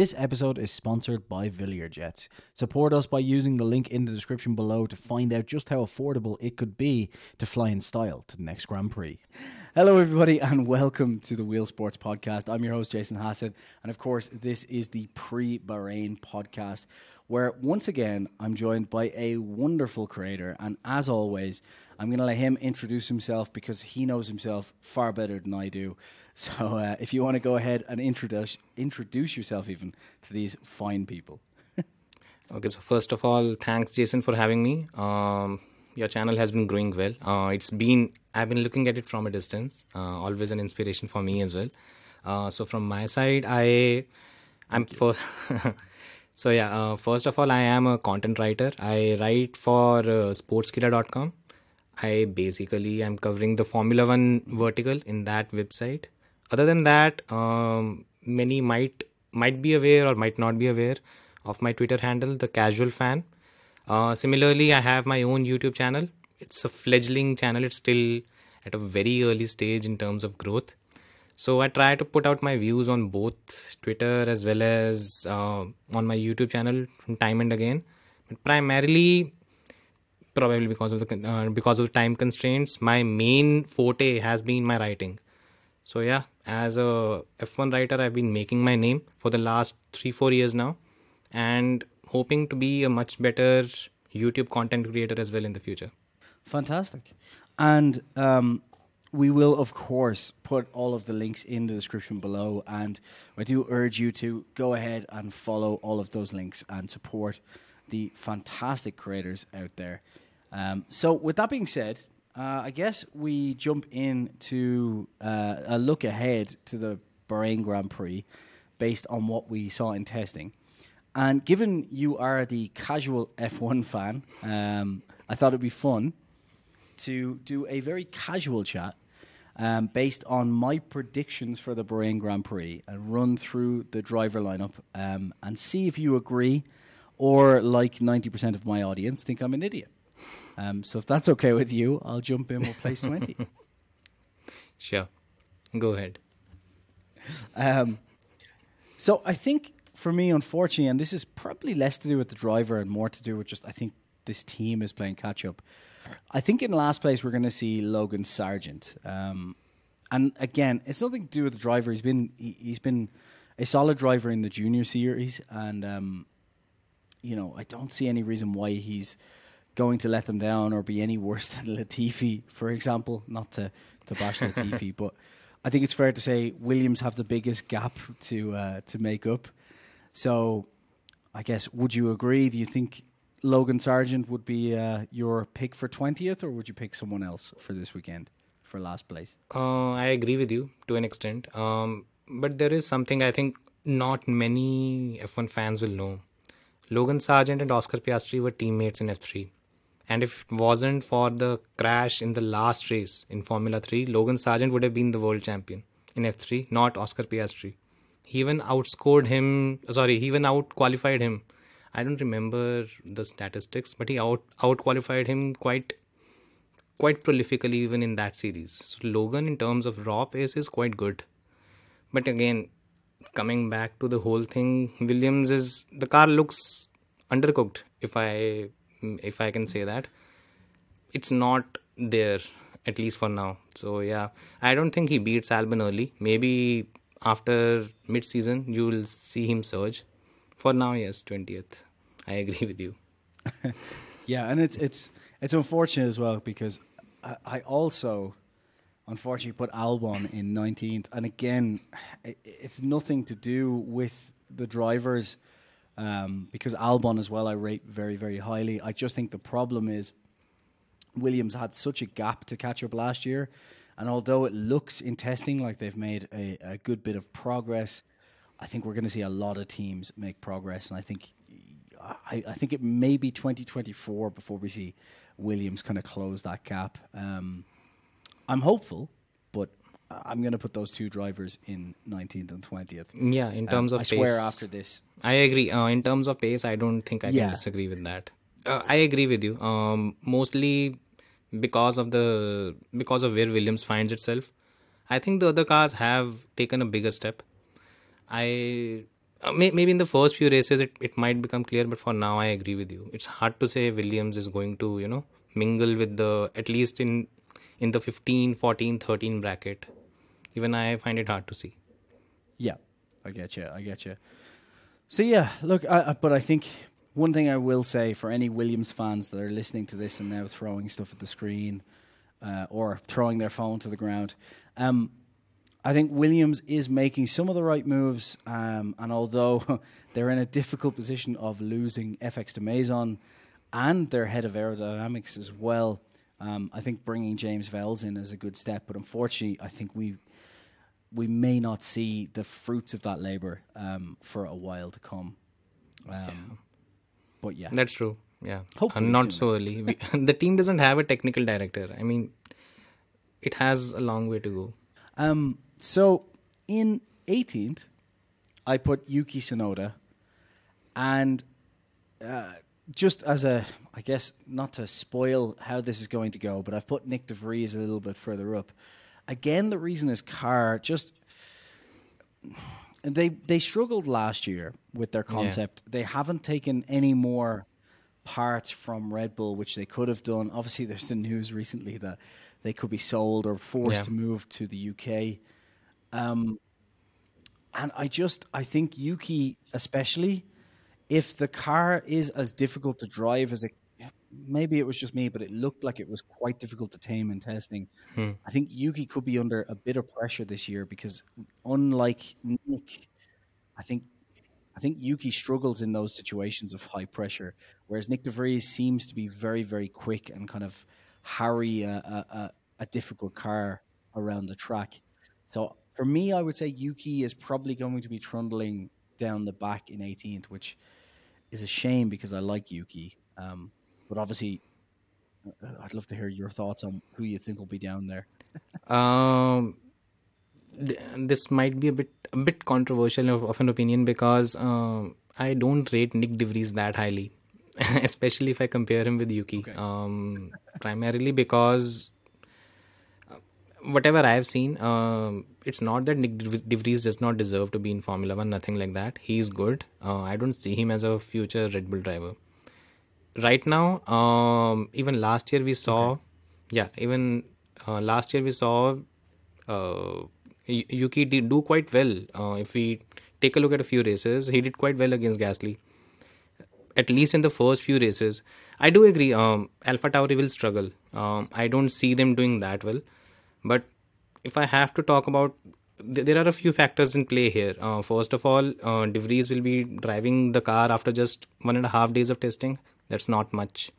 This episode is sponsored by Villiers Jets. Support us by using the link in the description below to find out just how affordable it could be to fly in style to the next Grand Prix. Hello, everybody, and welcome to the Wheel Sports Podcast. I'm your host, Jason Hassett, and of course, this is the pre Bahrain podcast, where once again I'm joined by a wonderful creator. And as always, I'm going to let him introduce himself because he knows himself far better than I do. So uh, if you want to go ahead and introduce introduce yourself even to these fine people. Okay, so first of all, thanks Jason for having me. Um, your channel has been growing well. Uh, it's been I've been looking at it from a distance. Uh, always an inspiration for me as well. Uh, so from my side, I I'm for. so yeah, uh, first of all, I am a content writer. I write for uh, Sportskeeda.com. I basically am covering the Formula One vertical in that website. Other than that, um, many might might be aware or might not be aware of my Twitter handle, the Casual Fan. Uh, similarly, I have my own YouTube channel. It's a fledgling channel. It's still at a very early stage in terms of growth. So I try to put out my views on both Twitter as well as uh, on my YouTube channel from time and again. But primarily, probably because of the uh, because of time constraints, my main forte has been my writing. So yeah, as a F1 writer, I've been making my name for the last three four years now, and hoping to be a much better YouTube content creator as well in the future. Fantastic. And um, we will, of course, put all of the links in the description below. And I do urge you to go ahead and follow all of those links and support the fantastic creators out there. Um, so, with that being said, uh, I guess we jump into uh, a look ahead to the Bahrain Grand Prix based on what we saw in testing. And given you are the casual F1 fan, um, I thought it'd be fun to do a very casual chat um, based on my predictions for the Bahrain Grand Prix and run through the driver lineup um, and see if you agree or, like 90% of my audience, think I'm an idiot. Um, so if that's okay with you, I'll jump in with place 20. Sure, go ahead. Um, so I think for me, unfortunately, and this is probably less to do with the driver and more to do with just I think this team is playing catch up. I think in last place we're going to see Logan Sargeant, um, and again, it's nothing to do with the driver. He's been he, he's been a solid driver in the junior series, and um, you know I don't see any reason why he's going to let them down or be any worse than Latifi, for example. Not to to bash Latifi, but I think it's fair to say Williams have the biggest gap to uh, to make up. So, I guess would you agree? Do you think Logan Sargeant would be uh, your pick for twentieth, or would you pick someone else for this weekend for last place? Uh, I agree with you to an extent. Um, but there is something I think not many F1 fans will know. Logan Sargeant and Oscar Piastri were teammates in F3. And if it wasn't for the crash in the last race in Formula 3, Logan Sargeant would have been the world champion in F3, not Oscar Piastri. He even outscored him, sorry, he even out qualified him. I don't remember the statistics, but he out out qualified him quite quite prolifically even in that series. So Logan in terms of raw pace is quite good. But again, coming back to the whole thing, Williams is the car looks undercooked if I if I can say that. It's not there at least for now. So yeah, I don't think he beats Albon early. Maybe after mid season you will see him surge. For now, yes, twentieth. I agree with you. yeah, and it's it's it's unfortunate as well because I, I also unfortunately put Albon in 19th, and again, it, it's nothing to do with the drivers um, because Albon as well I rate very very highly. I just think the problem is Williams had such a gap to catch up last year, and although it looks in testing like they've made a, a good bit of progress, I think we're going to see a lot of teams make progress, and I think I, I think it may be 2024 before we see Williams kind of close that gap. Um, I'm hopeful, but I'm going to put those two drivers in 19th and 20th. Yeah, in terms um, of I pace, swear after this. I agree. Uh, in terms of pace, I don't think I Yeah. can disagree with that. Uh, I agree with you. Um, mostly because of the because of where Williams finds itself. I think the other cars have taken a bigger step. I uh, may, maybe in the first few races it, it might become clear, but for now I agree with you. It's hard to say Williams is going to you know mingle with the at least in in the 15, 14, 13 bracket. Even I find it hard to see. Yeah, I get you. I get you. So yeah, look, I, but I think one thing I will say for any Williams fans that are listening to this and now throwing stuff at the screen uh, or throwing their phone to the ground, um, I think Williams is making some of the right moves. Um, and although they're in a difficult position of losing FX Demaison and their head of aerodynamics as well, um, I think bringing James Vowles in is a good step. But unfortunately, I think we we may not see the fruits of that labor um, for a while to come. Um, yeah. But yeah, that's true. Yeah, Hopefully and not so early. We, the team doesn't have a technical director. I mean, it has a long way to go. Um, so in 18th, I put Yuki Tsunoda, and uh, just as a, I guess, not to spoil how this is going to go, but I've put Nick De Vries a little bit further up. Again, the reason is car just they they struggled last year with their concept. They haven't taken any more parts from Red Bull, which they could have done. Obviously, there's the news recently that they could be sold or forced Yeah. to move to the UK. Um, and I just I think Yuki, especially if the car is as difficult to drive as it, maybe it was just me, but it looked like it was quite difficult to tame in testing. I think Yuki could be under a bit of pressure this year because, unlike Nick, I think I think Yuki struggles in those situations of high pressure, whereas Nick De Vries seems to be very very quick and kind of harry a, a, a, a difficult car around the track. So for me, I would say Yuki is probably going to be trundling down the back in 18th, which is a shame because I like Yuki. Um, but obviously, uh, I'd love to hear your thoughts on who you think will be down there. Um, th- this might be a bit a bit controversial of, of an opinion because um, I don't rate Nick De Vries that highly, especially if I compare him with Yuki. Um, primarily because uh, whatever I have seen, um, it's not that Nick De Vries does not deserve to be in Formula One. Nothing like that. He's good. Uh, I don't see him as a future Red Bull driver. Right now, um, even last year we saw, yeah, even uh, last year we saw uh, Y- Yuki did do quite well. Uh, if we take a look at a few races, he did quite well against Gasly. At least in the first few races, I do agree. Um, Alpha Tauri will struggle. Um, I don't see them doing that well. But if I have to talk about, th- there are a few factors in play here. Uh, first of all, uh, De Vries will be driving the car after just one and a half days of testing. That's not much.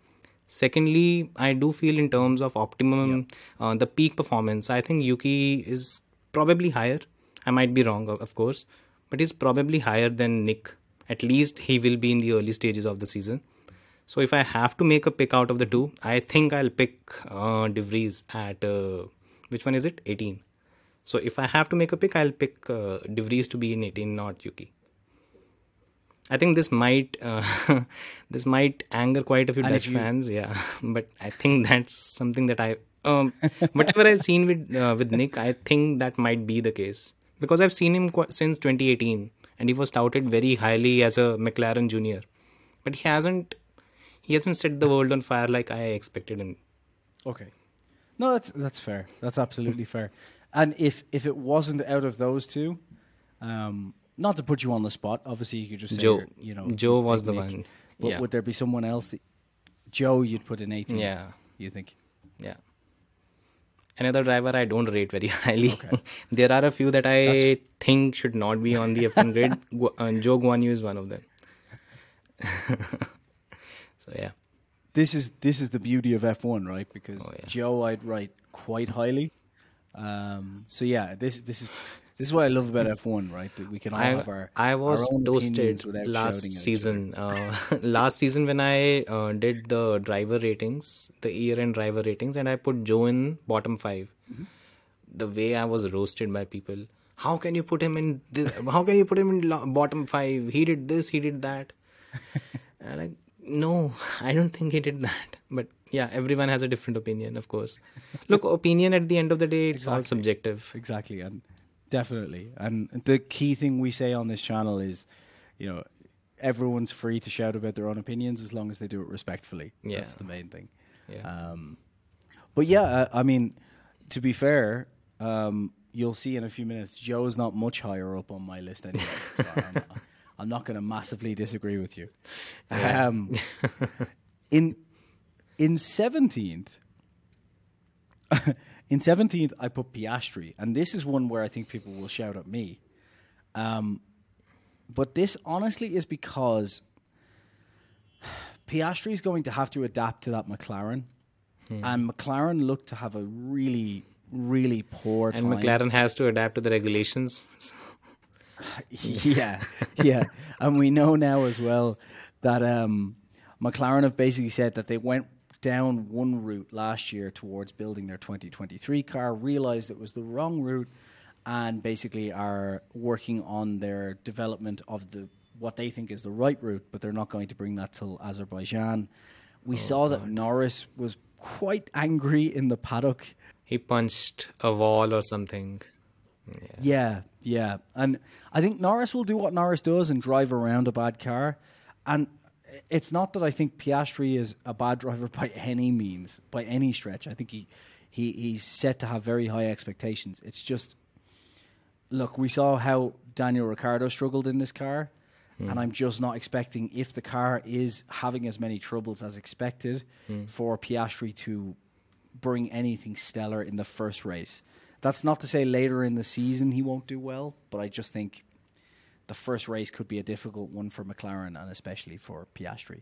Secondly, I do feel in terms of optimum, uh, the peak performance, I think Yuki is probably higher. I might be wrong, of course, but he's probably higher than Nick. At least he will be in the early stages of the season. So if I have to make a pick out of the two, I think I'll pick uh, De Vries at uh, which one is it? 18. So if I have to make a pick, I'll pick uh, De Vries to be in 18, not Yuki. I think this might uh, this might anger quite a few And Dutch you- fans, yeah. But I think that's something that I um, whatever I've seen with uh, with Nick, I think that might be the case because I've seen him qu- since 2018, and he was touted very highly as a McLaren junior, but he hasn't he hasn't set the world on fire like I expected him. Okay. No, that's that's fair. That's absolutely fair. And if if it wasn't out of those two, um, not to put you on the spot, obviously you could just say Zhou- you know Zhou was the one. But Yeah. would there be someone else that Zhou you'd put in 18? Yeah. You think? Yeah. Another driver I don't rate very highly. there are a few that I That's- think should not be on the F1 grid. Gu- uh, Zhou Guan Yu is one of them. so yeah. This is this is the beauty of F1, right? Because Oh, yeah. Zhou I'd rate quite highly. Um, so yeah, this this is this is what I love about F1, right? That we can all I, have our I was our own toasted last shouting at each other. season. Uh, last season when I uh, did the driver ratings, the year-end driver ratings, and I put Zhou in bottom 5 Mm-hmm. The way I was roasted by people. How can you put him in? This, how can you put him in lo- bottom five? He did this. He did that. and like, no, I don't think he did that. But yeah, everyone has a different opinion, of course. Look, opinion at the end of the day, it's all subjective. Exactly, and definitely. And the key thing we say on this channel is you know, everyone's free to shout about their own opinions as long as they do it respectfully. Yeah. That's the main thing. Yeah. Um, but yeah, uh, I mean, to be fair, um, you'll see in a few minutes, Zhou's not much higher up on my list anyway. so I'm, I'm not going to massively disagree with you. Um, in in seventeenth, in seventeenth, I put Piastri, and this is one where I think people will shout at me. Um, but this honestly is because Piastri is going to have to adapt to that McLaren, and McLaren look to have a really, really poor time. and. McLaren has to adapt to the regulations. yeah, yeah, and we know now as well that um, McLaren have basically said that they went down one route last year towards building their 2023 car, realized it was the wrong route, and basically are working on their development of the what they think is the right route, but they're not going to bring that till Azerbaijan. We oh, saw that Norris was quite angry in the paddock. he punched a wall or something. Yeah. Yeah, yeah. And I think Norris will do what Norris does and drive around a bad car. And it's not that I think Piastri is a bad driver by any means, by any stretch. I think he, he he's set to have very high expectations. It's just look, we saw how Daniel Ricciardo struggled in this car. And I'm just not expecting if the car is having as many troubles as expected for Piastri to bring anything stellar in the first race. That's not to say later in the season he won't do well, but I just think the first race could be a difficult one for McLaren and especially for Piastri.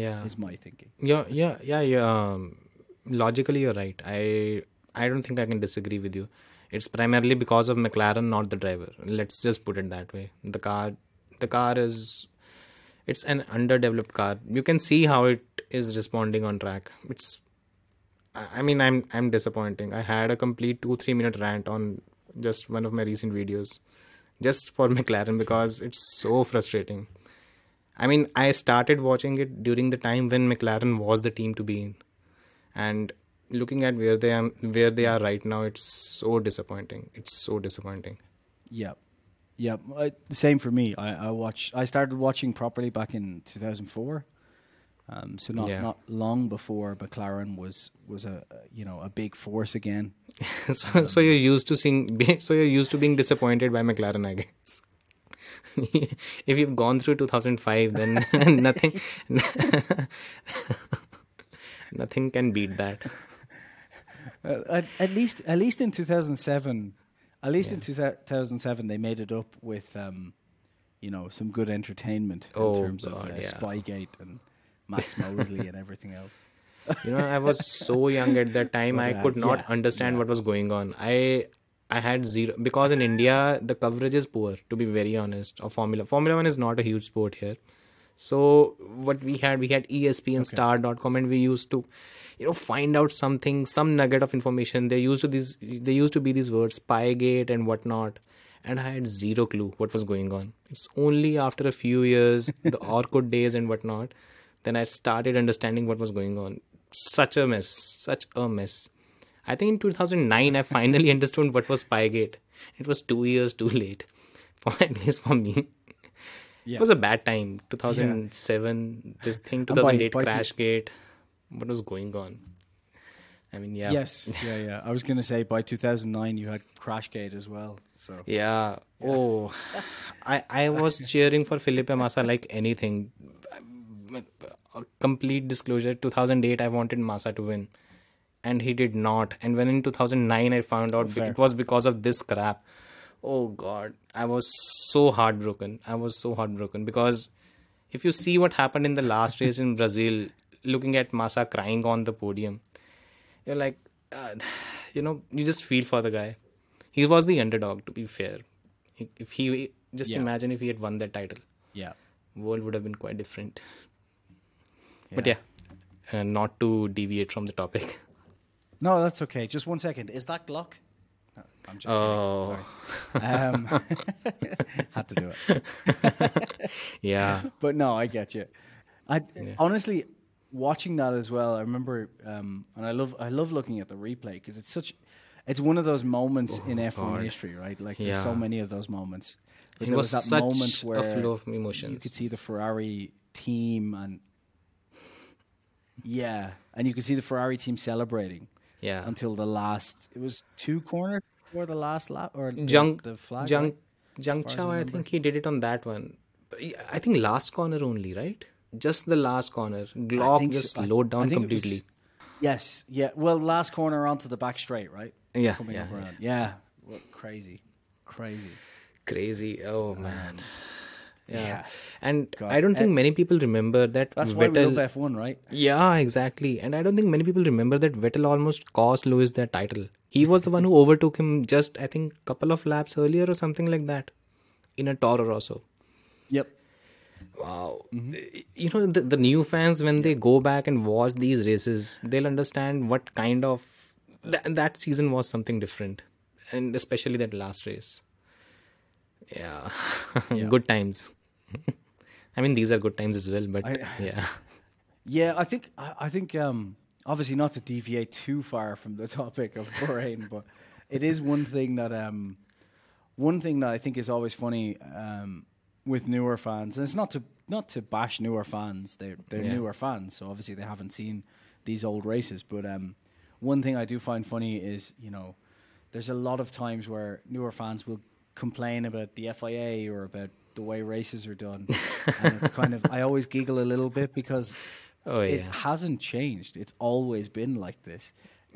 Yeah. Is my thinking. Yeah, yeah, yeah, yeah. Um, logically, you're right. I I don't think I can disagree with you. It's primarily because of McLaren, not the driver. Let's just put it that way. The car, the car is, it's an underdeveloped car. You can see how it is responding on track. It's, I I mean, I'm I'm disappointing. I had a complete two three minute rant on just one of my recent videos, just for McLaren because it's so frustrating. I mean, I started watching it during the time when McLaren was the team to be in, and looking at where they are, where they are right now, it's so disappointing. It's so disappointing. Yeah. Yeah, uh, same for me. I, I watched. I started watching properly back in 2004, um, so not Yeah. not long before McLaren was was a you know a big force again. so, so you're used to seeing, so you're used to being disappointed by McLaren, I guess. if you've gone through 2005, then nothing, nothing can beat that. Uh, at, at least at least in 2007, at least in 2007 they made it up with um, you know some good entertainment in Oh, terms of uh, yeah. Spygate and Max Mosley and everything else. you know i was so young at that time But, i uh, could not yeah, understand yeah. what was going on. I i had zero because in india the coverage is poor to be very honest of formula formula 1 is not a huge sport here. So what we had we had espn star.com and we used to you know find out something some nugget of information. They used to these there used to be these words spygate and whatnot and i had zero clue what was going on. It's only after a few years the orkut days and whatnot then I started understanding what was going on. Such a mess, such a mess. I think in 2009 I finally understood what was Spygate. It was two years too late, for at least for me. Yeah. It was a bad time. 2007, this thing, 2008 by two- Crashgate. What was going on? I mean, yeah. Yes, yeah, yeah. I was going to say by 2009 you had Crashgate as well. So Yeah. Oh, I I was cheering for Felipe Massa like anything. A complete disclosure: 2008, I wanted Massa to win, and he did not. And when in 2009, I found out Fair. it was because of this crap. Oh God, I was so heartbroken. I was so heartbroken because if you see what happened in the last race in Brazil, looking at Massa crying on the podium, you're like, uh, you know, you just feel for the guy. He was the underdog, to be fair. If he just Yeah. imagine if he had won that title, yeah, world would have been quite different. But yeah, uh, not to deviate from the topic. No, that's okay. Just one second. Is that Glock? No, I'm just Oh. kidding. Sorry. Um, had to do it. yeah, But no, I get you. I honestly watching that as well. I remember, um, and I love I love looking at the replay because it's such. it's one of those moments in F1 Oh, God. history, right? Like there's so many of those moments. It there was that such moment a where flow of emotions. you could see the Ferrari team and yeah, and you could see the Ferrari team celebrating Yeah. until the last. It was two corners before the last lap or the, Junk, the flag. Junk, right? Junk far I I think he did it on that one. I think last corner only, right? Just the last corner. Glock just so. Slowed down it was- completely. yes, yeah. Well, last corner onto the back straight, right? Yeah, Coming yeah, yeah. around. Yeah, Well, crazy, crazy. Crazy. Oh man. Yeah. yeah. And. I don't think And- many people remember that That's why we Vettel. love F1, right? Yeah, exactly. And I don't think many people remember that Vettel almost cost Lewis that title. He was the one who overtook him just, I think, couple of laps earlier or something like that in a Toro Rosso. Yep. Wow. Mm-hmm. You know, the, the new fans, when they go back and watch these races, they'll understand what kind of. Th- that season was something different. And especially that last race. Yeah. good times. I mean, these are good times as well, but yeah. Yeah, I think I, I think um, obviously not to deviate too far from the topic of Bahrain, but it is one thing that um, one thing that I think is always funny um, with newer fans, and it's not to not to bash newer fans. They're they're Yeah. newer fans, so obviously they haven't seen these old races. But um, one thing I do find funny is you know there's a lot of times where newer fans will complain about the FIA or about the way races are done, and it's kind of I always giggle a little bit because Oh, it hasn't changed. It's always been like this.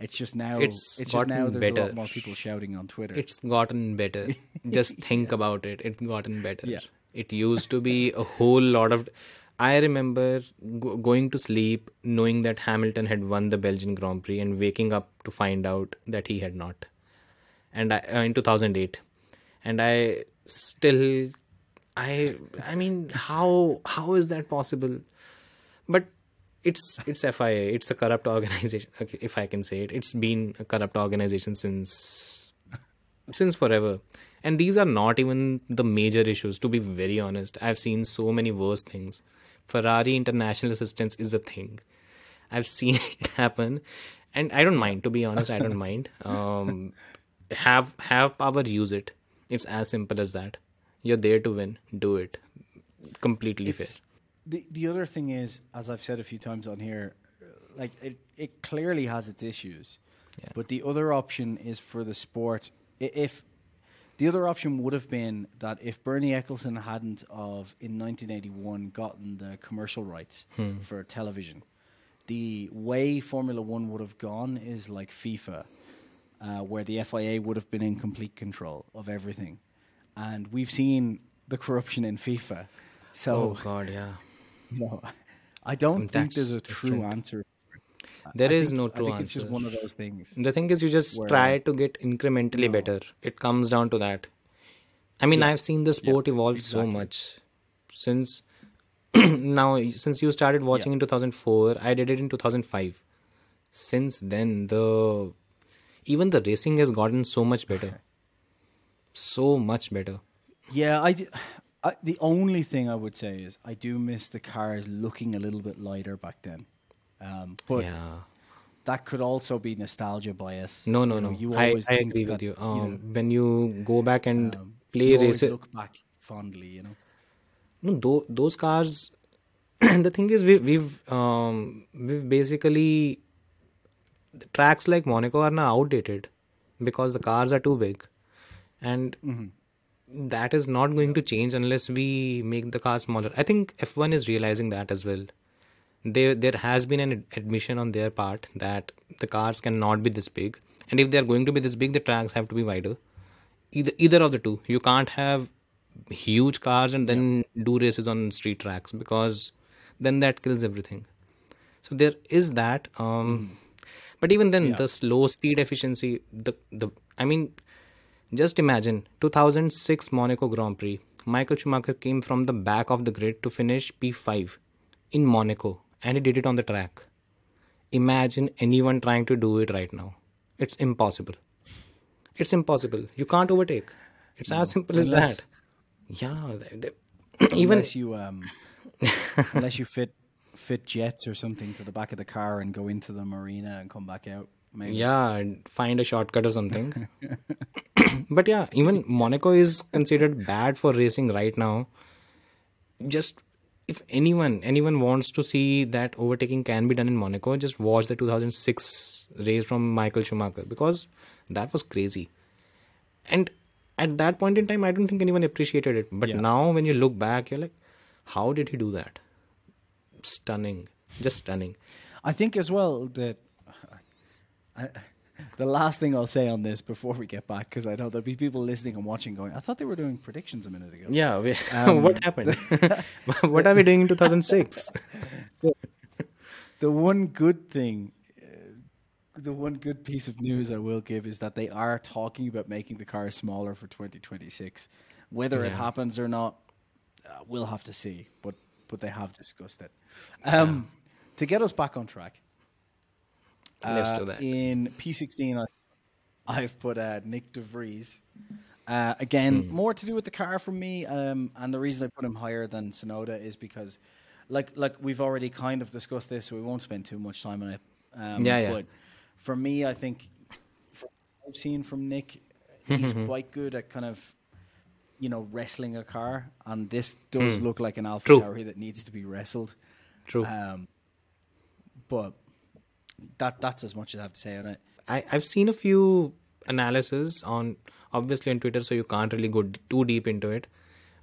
It's just now. It's It's, just now. There's a better. lot more people shouting on Twitter. It's gotten better. Just think about it. It's gotten better. Yeah. It used to be a whole lot of. I remember go- going to sleep knowing that Hamilton had won the Belgian Grand Prix and waking up to find out that he had not. And I, uh, in 2008, and I still, I, I mean, how how is that possible? But it's it's FIA. It's a corrupt organization. Okay, if I can say it, it's been a corrupt organization since since forever. And these are not even the major issues. To be very honest, I've seen so many worse things. Ferrari international assistance is a thing. I've seen it happen, and I don't mind. To be honest, I don't mind. Um, have have power, use it. It's as simple as that. You're there to win. Do it. Completely fair. The the other thing is, as I've said a few times on here, like it, it clearly has its issues. Yeah. But the other option is for the sport. If the other option would have been that if Bernie Ecclestone hadn't of in 1981 gotten the commercial rights Hmm. for television, the way Formula One would have gone is like FIFA, uh, where the FIA would have been in complete control of everything, and we've seen the corruption in FIFA. So Oh God, yeah. no, I don't think there's a That's true different. answer. There I is think- no I true think it's just one of those things. The thing is, you just Where- try to get incrementally No. better. It comes down to that. I mean, I've seen the sport evolve so much since now. Since you started watching in 2004, I did it in 2005. Since then, the even the racing has gotten so much better. So much better. Yeah, I. The only thing I would say is I do miss the cars looking a little bit lighter back then. Um, but yeah. that could also be nostalgia bias. No, no, You know, no. You I, always I think agree that, with you. Um, know, when you go back and um, play you races, look back fondly. You know. no tho- those cars the thing is we, we've um we've basically the tracks like monaco are now outdated because the cars are too big and that is not going to change unless we make the car smaller. I think f1 is realizing that as well. There there has been an admission on their part that the cars cannot be this big. And if they're going to be this big the tracks have to be wider. Either either of the two. You can't have huge cars and then do races on street tracks because then that kills everything. So there is that um but even then the slow speed efficiency the the i mean just imagine 2006 monaco grand prix michael schumacher came from the back of the grid to finish p5 in monaco and he did it on the track. Imagine anyone trying to do it right now. It's impossible. It's impossible. You can't overtake. It's as simple as that. Yeah they- they- even unless you um, unless you fit fit jets or something to the back of the car and go into the marina and come back out. Maybe. Yeah, find a shortcut or something. but yeah, even Monaco is considered bad for racing right now. Just if anyone anyone wants to see that overtaking can be done in Monaco, just watch the 2006 race from Michael Schumacher because that was crazy. And at that point in time, I don't think anyone appreciated it. But Yeah. now, when you look back, you're like, how did he do that? Stunning, just stunning. I think as well that I, the last thing I'll say on this before we get back, because I know there'll be people listening and watching going, I thought they were doing predictions a minute ago. Yeah, we, Um, what happened? what are we doing in 2006? The one good thing, uh, the one good piece of news I will give is that they are talking about making the car smaller for 2026. Whether it happens or not, uh, we'll have to see. But but they have discussed it. Um, To get us back on track, uh. In P16, I, I've put uh, Nick De Vries. Uh, again, Hmm. more to do with the car for me, um, and the reason I put him higher than Tsunoda is because, like, like we've already kind of discussed this, so we won't spend too much time on it. Um, Yeah, yeah. But for me, I think from what I've seen from Nick, he's quite good at kind of, you know, wrestling a car, and this does look like an Alpha. True. Tauri that needs to be wrestled. True. Um, but that that's as much as I have to say on it. I, I've seen a few analysis on obviously on Twitter, so you can't really go d- too deep into it.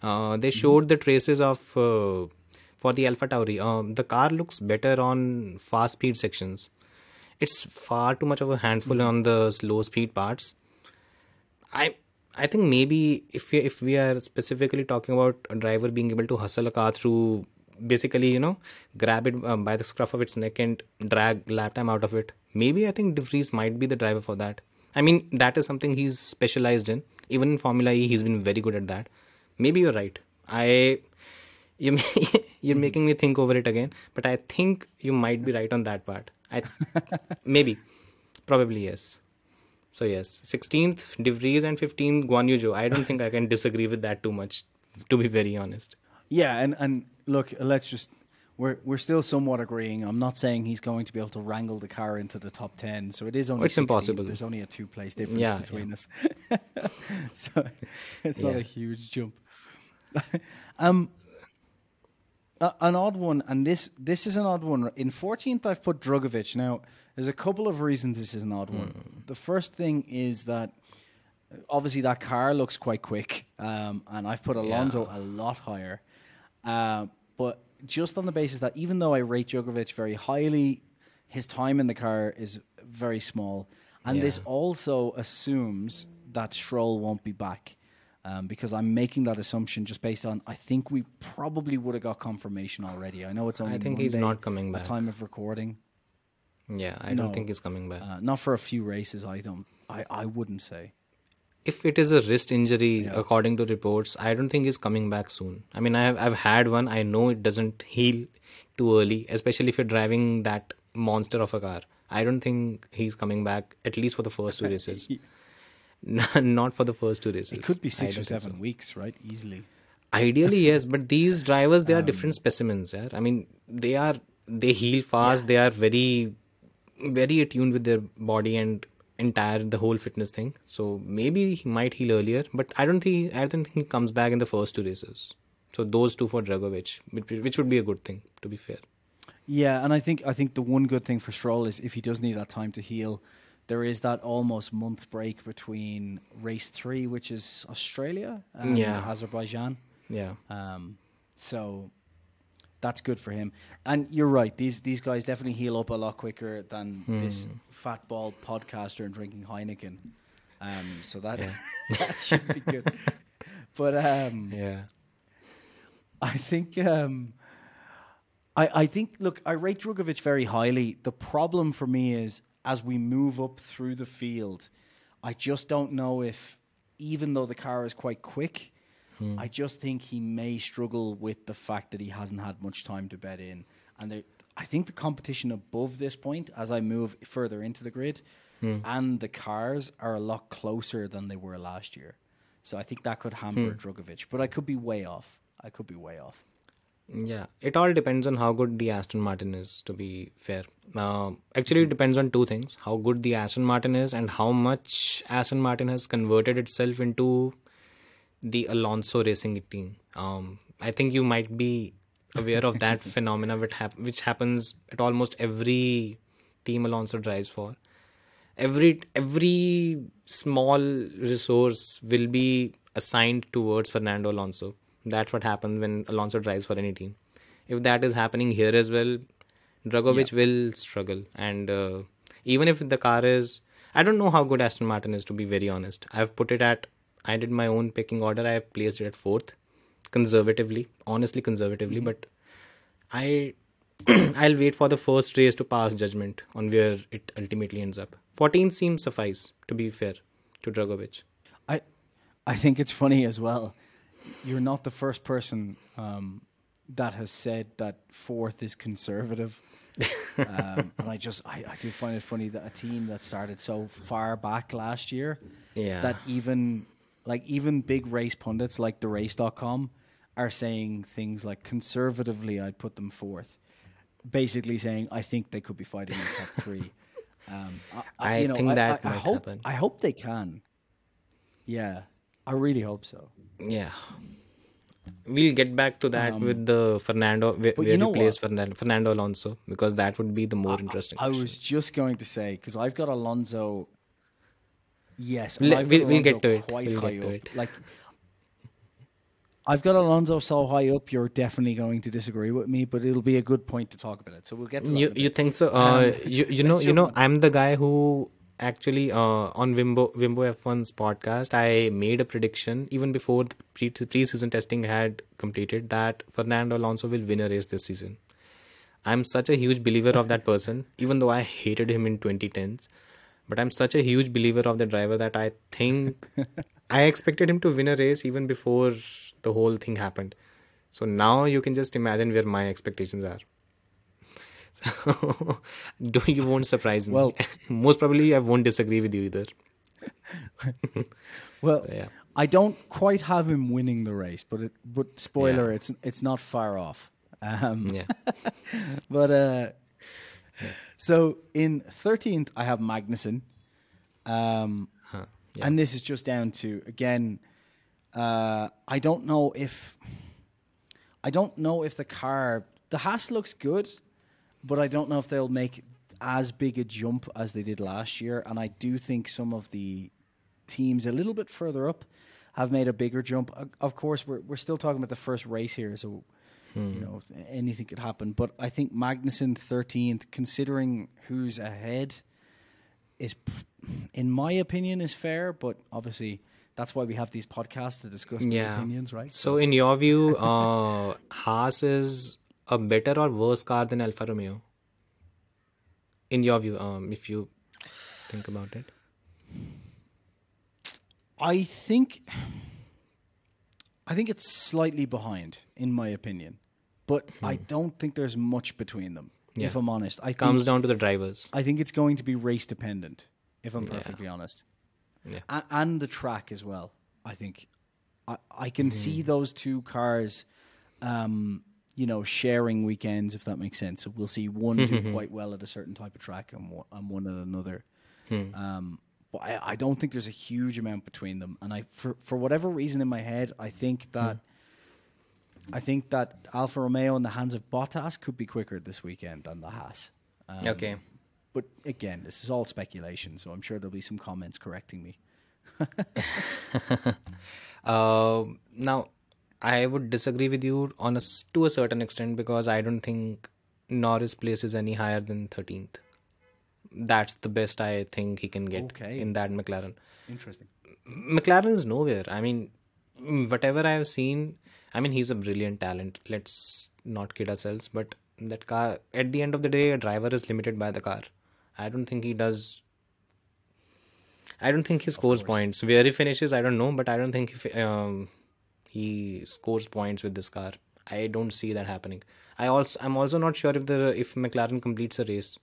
Uh, they showed the traces of uh, for the Alpha Tauri. Um, the car looks better on fast speed sections. It's far too much of a handful on the slow speed parts. I I think maybe if we if we are specifically talking about a driver being able to hustle a car through basically you know grab it um, by the scruff of its neck and drag lap time out of it, maybe I think De might be the driver for that. I mean that is something he's specialized in. Even in Formula E, he's been very good at that. Maybe you're right. I you you're making me think over it again, but I think you might be right on that part. I maybe, probably yes. So yes, 16th De and 15th Guan Yu Zhou. I don't think I can disagree with that too much, to be very honest. Yeah, and and look, let's just we're we're still somewhat agreeing. I'm not saying he's going to be able to wrangle the car into the top ten. So it is only It's 16. impossible. There's only a two place difference Yeah, between us, so it's not a huge jump. um, a- an odd one, and this this is an odd one. In 14th, I've put Drugovich. Now, there's a couple of reasons this is an odd one. The first thing is that obviously that car looks quite quick, um, and I've put Alonso a lot higher. Uh, but just on the basis that even though I rate Drugovich very highly, his time in the car is very small, and this also assumes that Stroll won't be back. Um, because I'm making that assumption just based on I think we probably would have got confirmation already. I know it's only I think he's not coming at back. time of recording, Yeah, I No. don't think he's coming back. uh, not for a few races. I don't. I, I wouldn't say. If it is a wrist injury, Yeah. according to reports, I don't think he's coming back soon. I mean, I've I've had one. I know it doesn't heal too early, especially if you're driving that monster of a car. I don't think he's coming back at least for the first two races. Not for the first two races. It could be six or seven so. weeks, right? Easily. Ideally, yes, but these drivers Um, they are different specimens. Yeah, I mean they are they heal fast. They are very very attuned with their body and entire the whole fitness thing. So maybe he might heal earlier, but I don't think I don't think he comes back in the first two races. So those two for Drugovich, which, which would be a good thing to be fair. Yeah, and I think I think the one good thing for Stroll is if he does need that time to heal, there is that almost month break between race three, which is Australia, and Yeah. Azerbaijan. Yeah, Um, so that's good for him. And you're right; these these guys definitely heal up a lot quicker than this Hmm. fat bald podcaster and drinking Heineken. Um, so that Yeah. that should be good. But um, yeah, I think um, I I think look, I rate Drugovich very highly. The problem for me is as we move up through the field, I just don't know if even though the car is quite quick, Mm-hmm. I just think he may struggle with the fact that he hasn't had much time to bed in. And there, I think the competition above this point, as I move further into the grid, hmm. and the cars are a lot closer than they were last year. So I think that could hamper hmm. Drugovich, but I could be way off. I could be way off. Yeah, it all depends on how good the Aston Martin is, to be fair. Uh, actually, it hmm. depends on two things how good the Aston Martin is and how much Aston Martin has converted itself into the Alonso racing team. Um, I think you might be aware of that phenomena which, hap- which happens at almost every team Alonso drives for. Every every small resource will be assigned towards Fernando Alonso. That's what happens when Alonso drives for any team. If that is happening here as well, Drugovich will struggle. And uh, even if the car is, I don't know how good Aston Martin is to be very honest. I've put it at, I did my own picking order. I have placed it at fourth, conservatively, honestly conservatively. But I, I'll wait for the first race to pass judgment on where it ultimately ends up. 14 seems suffice to be fair to Drugovich. I, I think it's funny as well. You're not the first person um, that has said that fourth is conservative. um, and I just I, I do find it funny that a team that started so far back last year Yeah. that even like even big race pundits like the race.com are saying things like conservatively I'd put them fourth. Basically saying I think they could be fighting in the top three. Um, I, I you know, think I, that I, I might hope happen. I hope they can. Yeah, I really hope so. Yeah. We'll get back to that with the Fernando, where, Um, you know place what? Fernando, Fernando Alonso, because that would be the more interesting. I was just going to say because I've got Alonso. Yes, Le- we'll- we'll get to it. Quite We'll high up. it. Like, I've got Alonso so high up. You're definitely going to disagree with me, but it'll be a good point to talk about it. So we'll get to you you think so? Uh, Um, you you know you know. I'm the guy who actually uh, on Wimbo Wimbo F1's podcast I made a prediction even before the pre pre-season testing had completed that Fernando Alonso will win a race this season. I'm such a huge believer of that person, even though I hated him in 2010s. But I'm such a huge believer of the driver that I think I expected him to win a race even before the whole thing happened. So now you can just imagine where my expectations are. So do you won't surprise me. Well- most probably I won't disagree with you either. Well, yeah. I don't quite have him winning the race, but it, but spoiler, Yeah. it's it's not far off. Um, Yeah. but uh, so in thirteenth, I have Magnussen, um, Huh. and this is just down to again. Uh, I don't know if I don't know if the car the Haas looks good, but I don't know if they'll make as big a jump as they did last year. And I do think some of the teams a little bit further up have made a bigger jump. Of course, we're we're still talking about the first race here, so you know anything could happen. But I think Magnussen thirteenth, considering who's ahead, is, in my opinion, is fair. But obviously, that's why we have these podcasts to discuss these Yeah. opinions, right? So in your view, uh, Haas is a better or worse car than Alfa Romeo? In your view, um, if you think about it. I think I think it's slightly behind, in my opinion. But I don't think there's much between them. If Hmm. I'm honest, I think, Comes down to the drivers. I think it's going to be race dependent. If I'm perfectly honest, Yeah. A- and the track as well. I think I, I can Hmm. see those two cars, um, you know, sharing weekends if that makes sense. So we'll see one do quite well at a certain type of track and one, and one at another. Hmm. Um, but I, I don't think there's a huge amount between them. And I, for for whatever reason in my head, I think that. I think that Alfa Romeo in the hands of Bottas could be quicker this weekend than the Haas. Um, okay. But again, this is all speculation, so I'm sure there'll be some comments correcting me. Uh, now, I would disagree with you on a to a certain extent because I don't think Norris places any higher than 13th. That's the best I think he can get Okay. in that McLaren. Interesting. McLaren is nowhere. I mean, whatever I have seen, I mean, he's a brilliant talent. Let's not kid ourselves. But that car, at the end of the day, a driver is limited by the car. I don't think he does. I don't think he scores points. Where he finishes, I don't know, but I don't think if, um, he scores points with this car. I don't see that happening. I also, I'm also not sure if the if McLaren completes a race.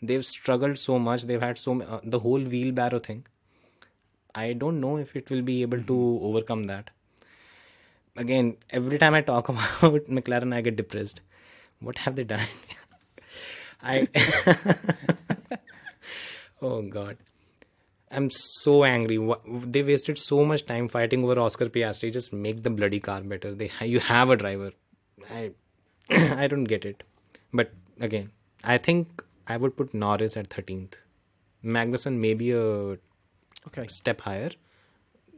They've struggled so much. They've had so uh, the whole wheelbarrow thing. I don't know if it will be able to overcome that. Again, every time I talk about McLaren, I get depressed. What have they done? I. oh God. I'm so angry. They wasted so much time fighting over Oscar Piastri. Just make the bloody car better. They you have a driver. I I don't get it. But again, I think I would put Norris at 13th. Magnussen maybe a Okay. step higher.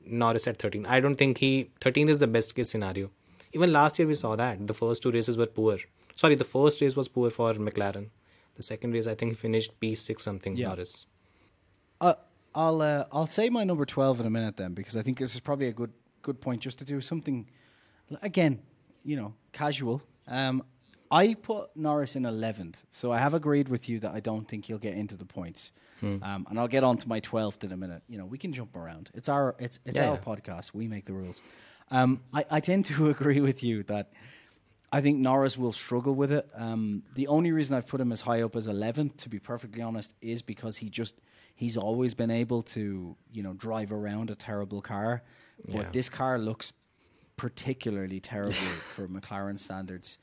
Norris at 13. I don't think he 13 is the best case scenario. Even last year we saw that the first two races were poor. Sorry, the first race was poor for McLaren. The second race I think he finished P6 something Yeah. Norris. Uh, I'll uh, I'll say my number twelve in a minute then because I think this is probably a good good point just to do something again, you know, casual. Um, I put Norris in eleventh, so I have agreed with you that I don't think he'll get into the points. Um, and I'll get on to my twelfth in a minute. You know, we can jump around. It's our it's it's Yeah, our yeah. podcast. We make the rules. Um, I, I tend to agree with you that I think Norris will struggle with it. Um, the only reason I've put him as high up as 11th, to be perfectly honest, is because he just he's always been able to you know drive around a terrible car, but Yeah. this car looks particularly terrible for McLaren standards.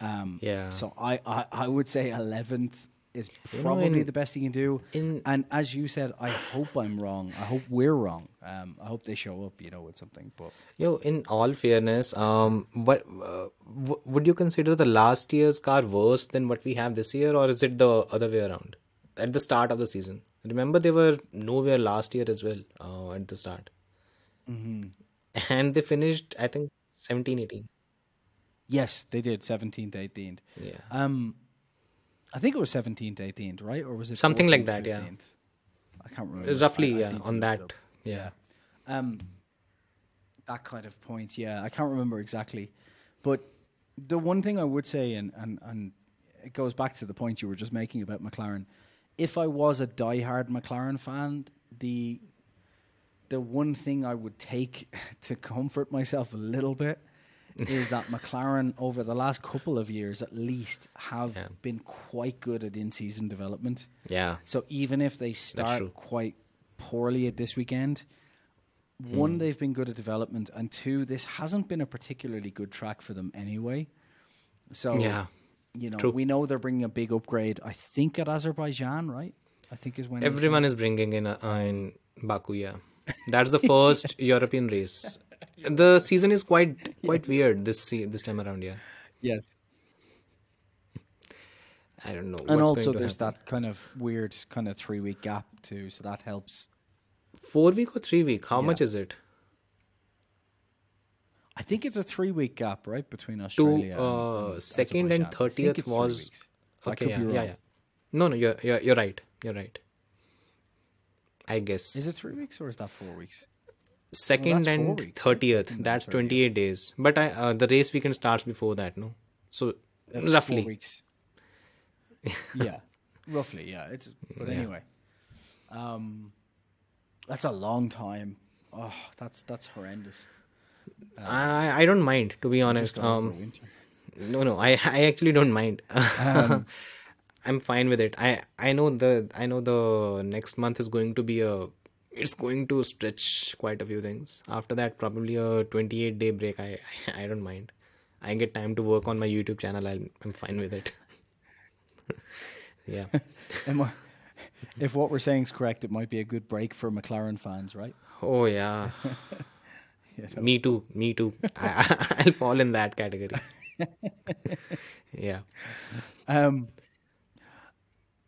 Um, Yeah. So I, I I would say 11th is You know, probably in- the best he can do. in- and as you said, I hope I'm wrong. I hope we're wrong. Um, I hope they show up, you know, with something. But you know, in all fairness, um, what uh, w- would you consider the last year's car worse than what we have this year, or is it the other way around? At the start of the season, remember they were nowhere last year as well uh, at the start, Mm-hmm. and they finished I think 17, 18. Yes, they did 17th, 18th. Yeah, Um, I think it was 17th, 18th, right? Or was it Something like 14th, that, yeah. I can't remember. roughly I- I yeah on that. up. Yeah. Um, that kind of point, yeah. I can't remember exactly, but the one thing I would say, and and and it goes back to the point you were just making about McLaren. If I was a diehard McLaren fan, the the one thing I would take to comfort myself a little bit is that McLaren over the last couple of years at least have Yeah. been quite good at in-season development. Yeah. So even if they start quite poorly at this weekend, Hmm. one, they've been good at development, and two, this hasn't been a particularly good track for them anyway. So Yeah. you know, True. we know they're bringing a big upgrade. I think at Azerbaijan, right? I think is when Everyone is bringing in uh, in Baku. Yeah, that's the first European race. The season is quite quite weird this this time around. Yeah, Yes. I don't know. And also, there's happen. that kind of weird kind of three week gap too, so that helps. four week or three week. How Yeah. much is it? I think it's a three week gap, right, between To Australia. uh, and, second and Azerbaijan. I think thirtieth was. Okay. Yeah, yeah, yeah. No, no, you're you're you're right. You're right. I guess Is it three weeks or is that four weeks? Second that's and thirtieth? That's 30th. twenty eight days. But I uh, the race weekend starts before that. No, so That's roughly. weeks. yeah, roughly. Yeah, it's. But Yeah. anyway, um, that's a long time. Oh, that's that's horrendous. I I don't mind to be honest. Just got over Um. No, no, I I actually don't mind. Um, I'm fine with it. I I know the I know the next month is going to be a it's going to stretch quite a few things. After that, probably a 28 day break. I I don't mind. I get time to work on my YouTube channel. I'm I'm fine with it. yeah. Am I- if what we're saying is correct, it might be a good break for McLaren fans, right? Oh yeah. You know? Me too. Me too. I, I'll fall in that category. yeah. Um,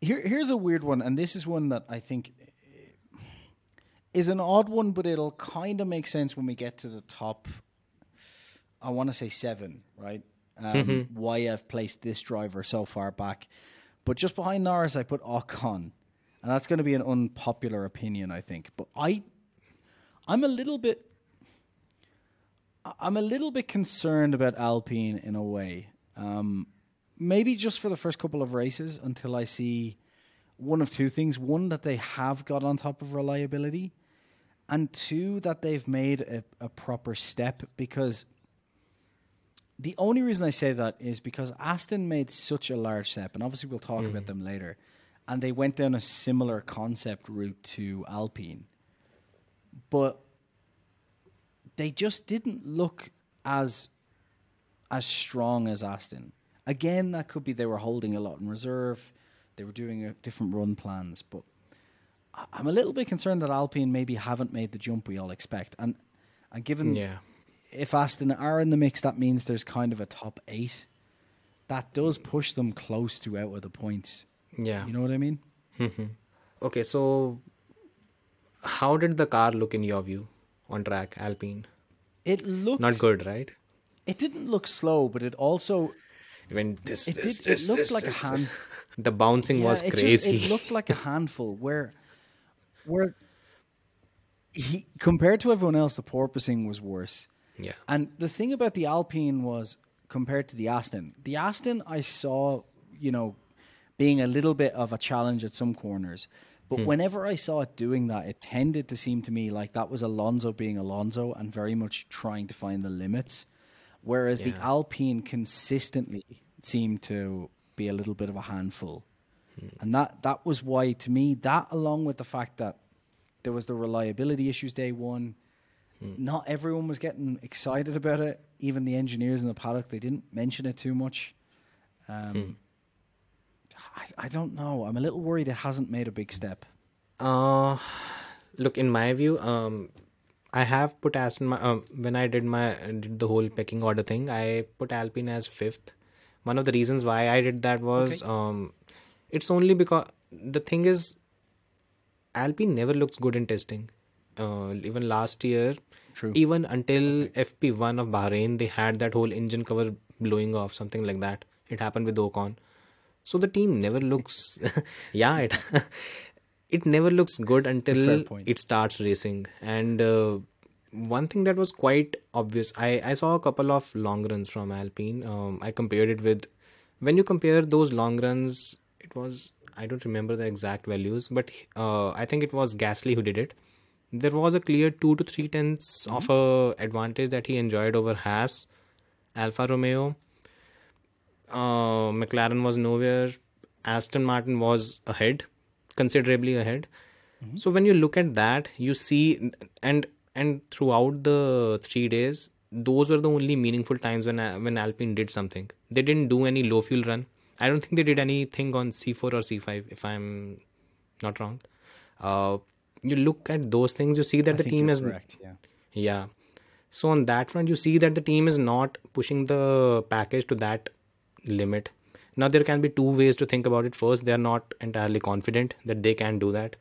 here, here's a weird one, and this is one that I think is an odd one, but it'll kind of make sense when we get to the top. I want to say seven, right? Um, Why I've placed this driver so far back, but just behind Norris, I put Ocon, and that's going to be an unpopular opinion, I think. But I, I'm a little bit I'm a little bit concerned about Alpine in a way. Um, maybe just for the first couple of races until I see one of two things: one that they have got on top of reliability, and two that they've made a, a proper step. Because the only reason I say that is because Aston made such a large step, and obviously we'll talk about mm. them later. And they went down a similar concept route to Alpine, but they just didn't look as as strong as Aston. Again, that could be they were holding a lot in reserve. They were doing a different run plans, but I'm a little bit concerned that Alpine maybe haven't made the jump we all expect. And and given Yeah. if Aston are in the mix, that means there's kind of a top eight. That does push them close to out of the points. Yeah. You know what I mean? Mm-hmm. Okay, so how did the car look in your view on track, Alpine? It looked Not good, right? It didn't look slow, but it also When this, it this, did. this, it looked this, like a hand. The bouncing was it just- crazy. it looked like a handful. Where, where he compared to everyone else, the porpoising was worse. yeah. And the thing about the Alpine was compared to the Aston. The Aston I saw, you know, being a little bit of a challenge at some corners. But hmm. whenever I saw it doing that, it tended to seem to me like that was Alonso being Alonso and very much trying to find the limits. Whereas the Alpine consistently seemed to be a little bit of a handful. And that, that was why, to me, that along with the fact that there was the reliability issues day one, not everyone was getting excited about it. Even the engineers in the paddock, they didn't mention it too much. Um, I, I don't know. I'm a little worried it hasn't made a big step. Uh, look, in my view, um, I have put Aston. Um, when I did my did the whole pecking order thing, I put Alpine as fifth. One of the reasons why I did that was Okay. um, it's only because the thing is, Alpine never looks good in testing. Uh, even last year, True. even until FP1 of Bahrain, they had that whole engine cover blowing off, something like that. It happened with Ocon. So the team never looks, yeah, it it never looks good until it starts racing. And uh, one thing that was quite obvious, I I saw a couple of long runs from Alpine. Um, I compared it with when you compare those long runs, it was I don't remember the exact values, but uh, I think it was Gasly who did it. There was a clear two to three tenths of a advantage that he enjoyed over Haas, Alfa Romeo. Uh, McLaren was nowhere. Aston Martin was ahead, considerably ahead. So when you look at that, you see, and and throughout the three days, those were the only meaningful times when when Alpine did something. They didn't do any low fuel run. I don't think they did anything on C4 or C5, if I'm not wrong. Uh, you look at those things, you see that I the team is correct. Yeah. yeah. So on that front, you see that the team is not pushing the package to that limit. Now there can be two ways to think about it. First, they are not entirely confident that they can do that.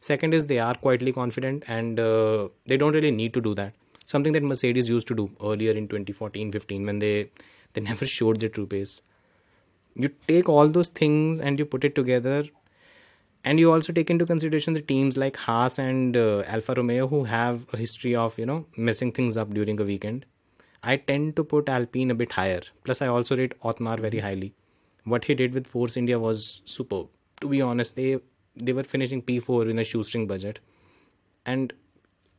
Second is they are quietly confident and uh, they don't really need to do that. Something that Mercedes used to do earlier in 2014-15 when they they never showed their true pace. You take all those things and you put it together and you also take into consideration the teams like Haas and uh, Alfa Romeo who have a history of you know messing things up during a weekend. I tend to put Alpine a bit higher. Plus, I also rate Otmar very highly. What he did with Force India was superb. To be honest, they they were finishing P4 in a shoestring budget, and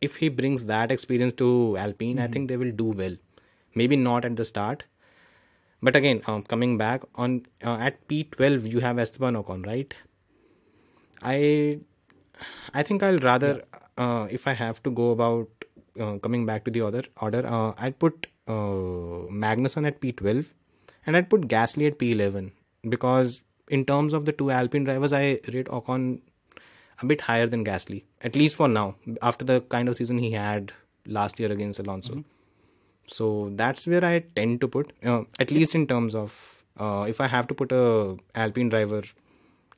if he brings that experience to Alpine, I think they will do well. Maybe not at the start, but again, um, coming back on uh, at P12, you have Esteban Ocon, right? I I think I'll rather uh, if I have to go about uh, coming back to the other order, uh, I'd put uh, Magnussen at P12 and I'd put Gasly at P11 because in terms of the two Alpine drivers, I rate Ocon a bit higher than Gasly at least for now after the kind of season he had last year against Alonso. So that's where I tend to put, uh, at least in terms of uh, if I have to put a Alpine driver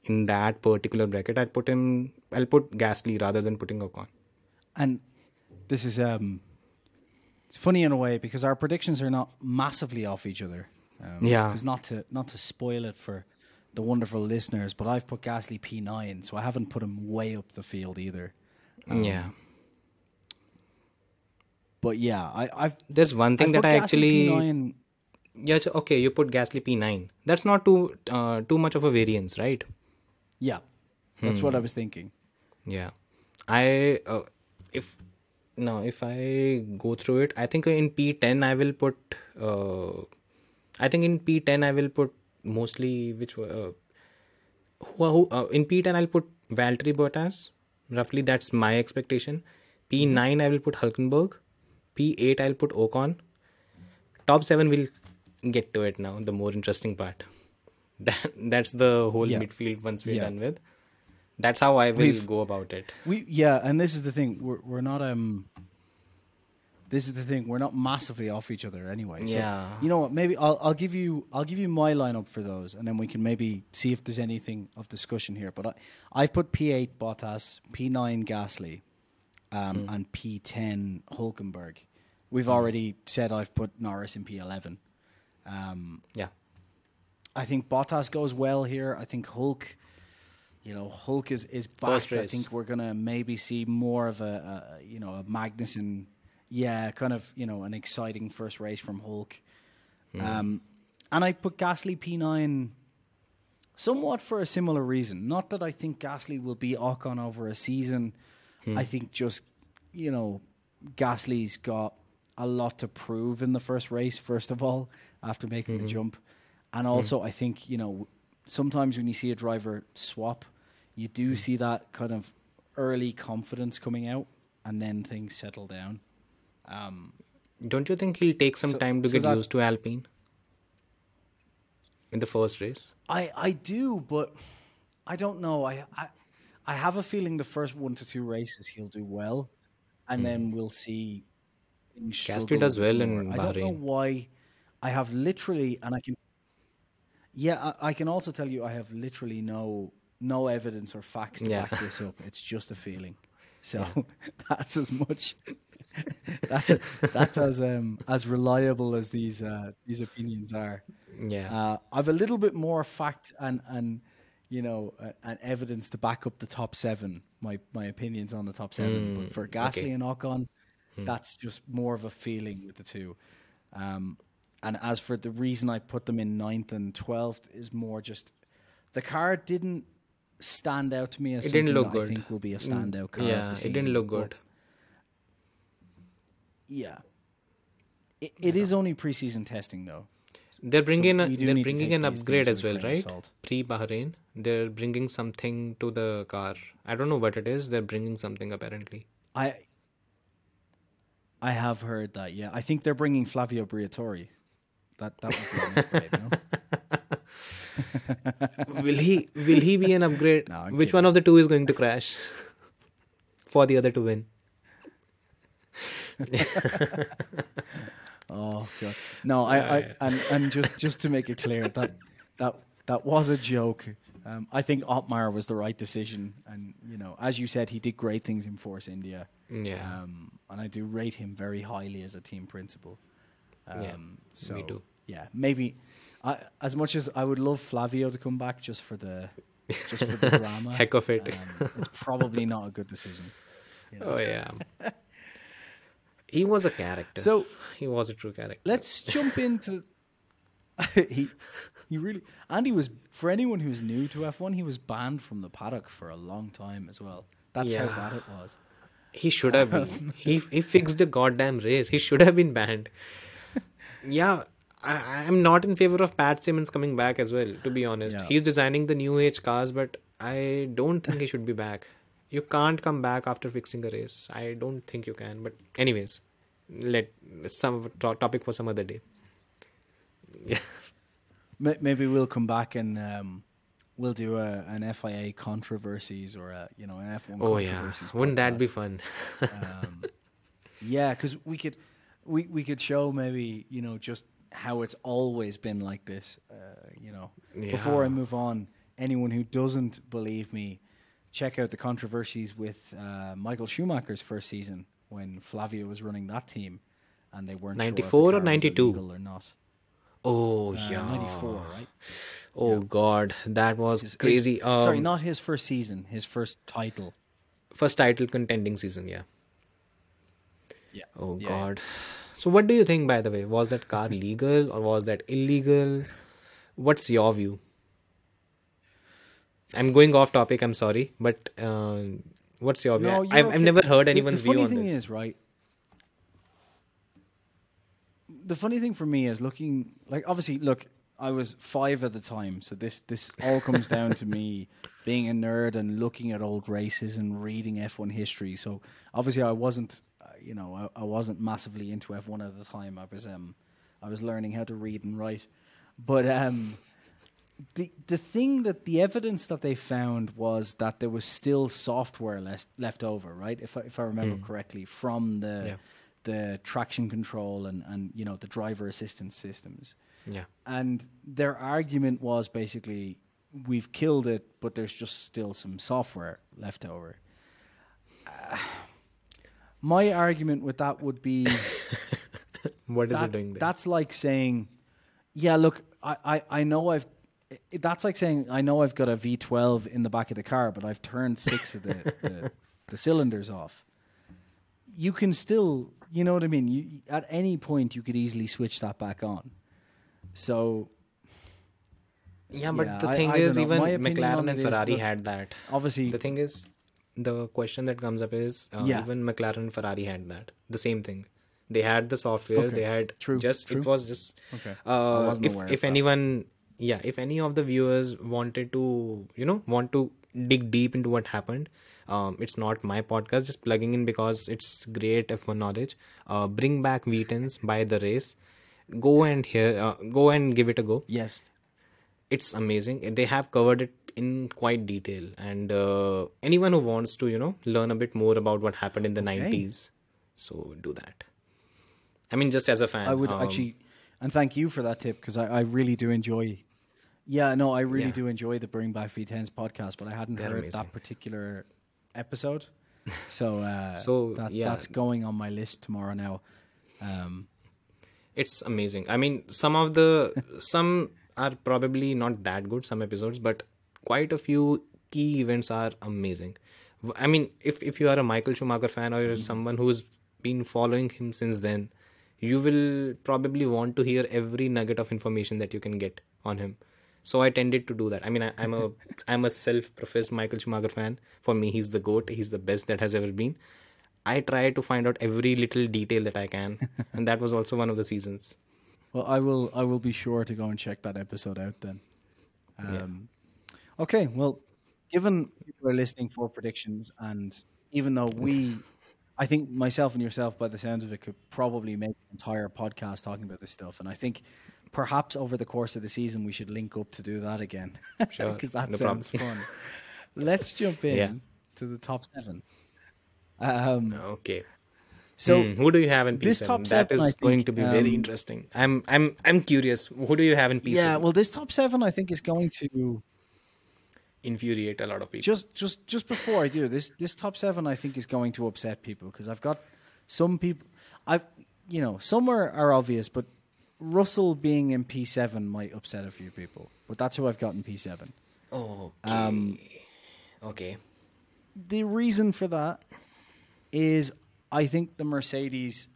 in that particular bracket, I'd put him. I'll put Gasly rather than putting Ocon. And this is um, it's funny in a way because our predictions are not massively off each other. Um, Yeah. Because not to not to spoil it for the wonderful listeners, but I've put Gasly P9, so I haven't put him way up the field either. yeah, But yeah, I, I've there's one thing I've that I actually. P9. Yeah, okay. You put Gasly P9. That's not too uh, too much of a variance, right? Yeah, that's what I Hmm. was thinking. Yeah, I uh, if no if I go through it, I think in P10 I will put. Uh, I think in P10 I will put mostly which uh, who, who uh, in P10 I'll put Valtteri Bottas. Roughly that's my expectation. P9 I will put Hulkenberg. P8 I'll put Ocon. top seven we'll get to it now. The more interesting part. That that's the whole Yeah. midfield once we're Yeah. done with. That's how I will We've- go about it. We yeah, and this is the thing. We're we're not um. This is the thing. We're not massively off each other anyway. So, Yeah. You know what? Maybe I'll I'll give you I'll give you my lineup for those, and then we can maybe see if there's anything of discussion here. But I I've put P eight Bottas, P nine Gasly, um, and P ten Hulkenberg. We've already said I've put Norris in P eleven. Um, Yeah. I think Bottas goes well here. I think Hulk, you know, Hulk is is back. I think we're gonna maybe see more of a, a you know a Magnussen, yeah, kind of you know an exciting first race from Hulk. Um, and I put Gasly P nine, somewhat for a similar reason. Not that I think Gasly will be Ocon over a season. Hmm. I think just you know Gasly's got a lot to prove in the first race. First of all, after making the mm-hmm. jump, and hmm. also I think you know sometimes when you see a driver swap, you do hmm. see that kind of early confidence coming out, and then things settle down. Um, Don't you think he'll take some So- time to so get used to Alpine in the first race? I I do, but I don't know. I I, I have a feeling the first one to two races he'll do well, and then we'll see. him does well more. in I don't know why. I have literally, and I can. Yeah, I, I can also tell you I have literally no no evidence or facts to Yeah. back this up. It's just a feeling. So that's as much. that's that's as um as reliable as these uh these opinions are. Yeah. Uh, I've a little bit more fact and and you know uh, and evidence to back up the top seven. My my opinions on the top seven, but for Gasly okay. and Ocon, that's just more of a feeling with the two. Um, and as for the reason I put them in ninth and twelfth is more just the car didn't stand out to me as it didn't look good. I think will be a Mm, standout car. Yeah, it didn't look good. Yeah, it, it is only preseason testing though. They're bringing a, they're bringing an upgrade as well, right? Pre Bahrain, they're bringing something to the car. I don't know what it is. They're bringing something apparently. I I have heard that. Yeah, I think they're bringing Flavio Briatore. That that would be an upgrade, no? will he will he be an upgrade? No, Which one of the two is going to crash for the other to win? Oh god, no! I, I and and just just to make it clear that that that was a joke. Um, I think Otmar was the right decision, and you know, as you said, he did great things in Force India. Yeah. Um, and I do rate him very highly as a team principal. Um, Yeah, so, me too. Yeah, maybe. I, as much as I would love Flavio to come back just for the just for the drama, Heck of it. um, it's probably not a good decision. you know. Oh yeah. he was a character. So he was a true character. let's jump into. he he really and he was for anyone who's new to F1, he was banned from the paddock for a long time as well. That's how bad it was. He should have been. Um, he he fixed the goddamn race. He should have been banned. Yeah, I I'm not in favor of Pat Symonds coming back as well. To be honest, Yeah. he's designing the new age cars, but I don't think he should be back. You can't come back after fixing a race. I don't think you can. But anyways, let some to- topic for some other day. Yeah. Maybe we'll come back and um, we'll do a, an FIA controversies or a you know an F1 Oh yeah. controversies. Wouldn't that be fun? um, yeah, because we could we we could show maybe you know just how it's always been like this. Uh, you know, before I move on, anyone who doesn't believe me, check out the controversies with uh, Michael Schumacher's first season when Flavio was running that team, and they weren't 94 sure or if the car was 92? illegal or not. Oh Uh, yeah. ninety four, right? Oh god, that was His- his- crazy. sorry, Um, not his first season, his first title. first title contending season yeah Yeah. oh Yeah. god so what do you think by the way was that car legal or was that illegal what's your view i'm going off topic i'm sorry but uh, what's your view No, I've, you're I've okay. never heard The- anyone's the funny view on thing this is, right? The funny thing for me is looking like obviously, look, I was five at the time, so this this all comes down to me being a nerd and looking at old races and reading F1 history. So obviously, I wasn't, uh, you know, I, I wasn't massively into F1 at the time. I was um, I was learning how to read and write. But um, the the thing that the evidence that they found was that there was still software left left over, right? If I, if I remember correctly, from the Hmm. Yeah. the traction control and and you know the driver assistance systems. Yeah. And their argument was basically, we've killed it, but there's just still some software left over. Uh, my argument with that would be What is that- it doing there? that's like saying, yeah, look, I, I, I know I've. I- That's like saying I know I've got a V12 in the back of the car, but I've turned six of the, the, the cylinders off. You can still, you know what I mean. You at any point you could easily switch that back on. So Yeah, but Yeah, the thing I is, know. even My opinion on McLaren and Ferrari look, had that. obviously, The thing is, the question that comes up is, uh, Yeah. even McLaren and Ferrari had that. The same thing. They had the software. Okay. They had True, just true. it was just. Okay. Uh, wasn't if aware if that. anyone, yeah, if any of the viewers wanted to, you know, want to dig deep into what happened, um, it's not my podcast. Just plugging in because it's great F1 knowledge. Uh, bring back V10s by the race. Go and hear. Uh, go and give it a go yes, it's amazing they have covered it in quite detail and uh, anyone who wants to you know learn a bit more about what happened in the 90s so do that i mean just as a fan I would um, actually, and thank you for that tip because I, I really do enjoy. Yeah, no, I really Yeah. do enjoy the Bring Back V10s podcast, but I hadn't They're heard amazing. that particular episode, so uh, So, that, yeah. that's going on my list tomorrow now. Um, it's amazing i mean some of the some are probably not that good some episodes but quite a few key events are amazing I mean if if you are a michael schumacher fan or you're someone who's been following him since then you will probably want to hear every nugget of information that you can get on him so i tended to do that. I mean I, i'm a i'm a self-professed michael schumacher fan. For me he's the goat. He's the best that has ever been. I try to find out every little detail that I can, and that was also one of the seasons. well, I will I will be sure to go and check that episode out then. Um, Okay, well, given people are listening for predictions, and even though we, I think myself and yourself, by the sounds of it, could probably make an entire podcast talking about this stuff, and I think perhaps over the course of the season we should link up to do that again, Sure, because that no sounds problem. fun. Let's jump in Yeah. to the top seven. Um, Okay. so Hmm, who do you have in P7? this top seven, I is going to be very um, interesting. I'm I'm I'm curious. Who do you have in P7? yeah, well, this top seven I think is going to infuriate a lot of people. just just just before I do this, this top seven I think is going to upset people because I've got some people. I've you know some are, are obvious, but Russell being in P seven might upset a few people. But that's who I've got in P seven. okay. Um, okay. The reason for that is I think the Mercedes.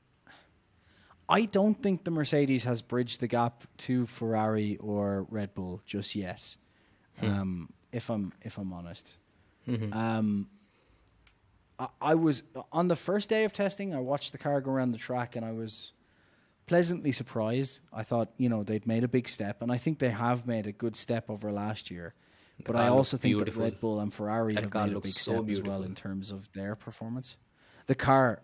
I don't think the Mercedes has bridged the gap to Ferrari or Red Bull just yet. Um, if I'm if I'm honest. Um, I, I was on the first day of testing. I watched the car go around the track, and I was pleasantly surprised. I thought you know they'd made a big step, and I think they have made a good step over last year. but I also think beautiful. that Red Bull and Ferrari That have car made a big so step as well in terms of their performance. The car,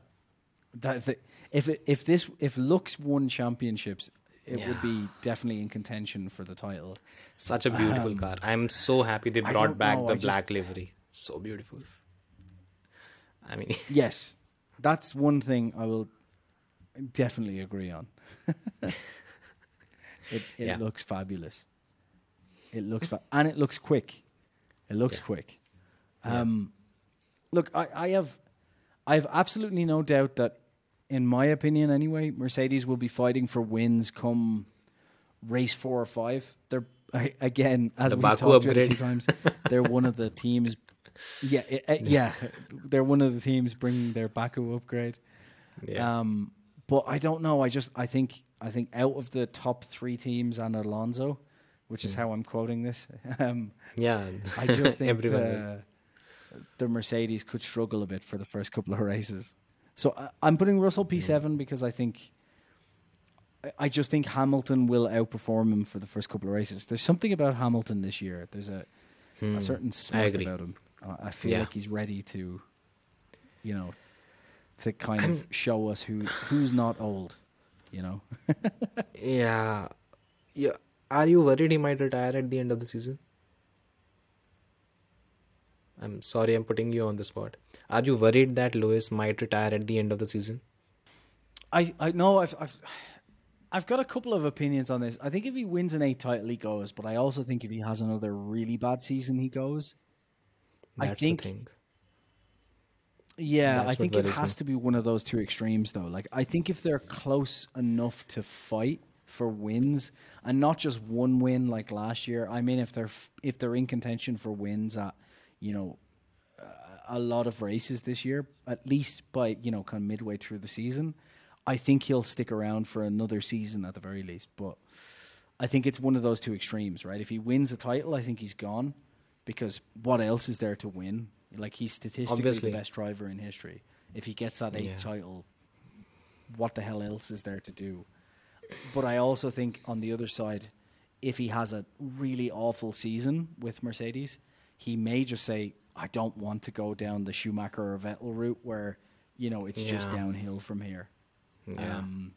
that the, if it, if this if looks won championships, it would be definitely in contention for the title. Such a beautiful car. I'm so happy they Um, brought back know, the I just- black livery. So beautiful. I mean, Yes, that's one thing I will definitely agree on. it it Yeah. looks fabulous. It looks fa- and it looks quick. It looks Yeah. quick. Um, look, I, I have I have absolutely no doubt that, in my opinion, anyway, Mercedes will be fighting for wins come race four or five. They're I- again as The we talked about a few times. They're one of the teams. Yeah, i- i- yeah, they're one of the teams bringing their Baku upgrade. yeah. Um, but I don't know. I just I think I think out of the top three teams and Alonso, which Hmm. is how I'm quoting this. Um, yeah. I just think the, the Mercedes could struggle a bit for the first couple of races. So I, I'm putting Russell P7 because I think I- I just think Hamilton will outperform him for the first couple of races. There's something about Hamilton this year. There's a, Hmm. a certain smirk agree. about him. Uh, I feel Yeah. like he's ready to, you know, to kind of show us who who's not old. You know. Yeah. Yeah. Are you worried he might retire at the end of the season? I'm sorry I'm putting you on the spot. Are you worried that Lewis might retire at the end of the season? I I know I've I've I've got a couple of opinions on this. I think if he wins an eight title, he goes. But I also think if he has another really bad season, he goes. I think- the thing. Yeah, I think it has to be one of those two extremes, though. Like, I think if they're close enough to fight for wins, and not just one win like last year. I mean, if they're f- if they're in contention for wins at, you know, a lot of races this year, at least by you know kind of midway through the season, I think he'll stick around for another season at the very least. But I think it's one of those two extremes, right? If he wins a title, I think he's gone because what else is there to win? Like he's statistically Obviously. the best driver in history. If he gets that eighth Yeah. title, what the hell else is there to do? But I also think on the other side, if he has a really awful season with Mercedes, he may just say, "I don't want to go down the Schumacher or Vettel route, where you know it's just downhill from here." Yeah. Um,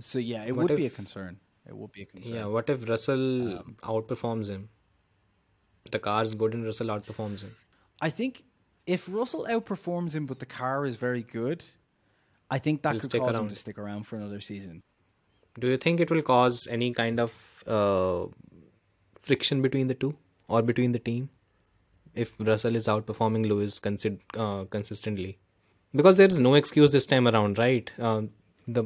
so yeah, it What would be a concern. It would be a concern. Yeah, what if Russell Um, outperforms him? The car's good and Russell outperforms him. I think if Russell outperforms him, but the car is very good, I think that He'll could cause him to stick around for another season. Do you think it will cause any kind of uh, friction between the two or between the team if Russell is outperforming Lewis consi- uh, consistently? Because there is no excuse this time around, right? Um the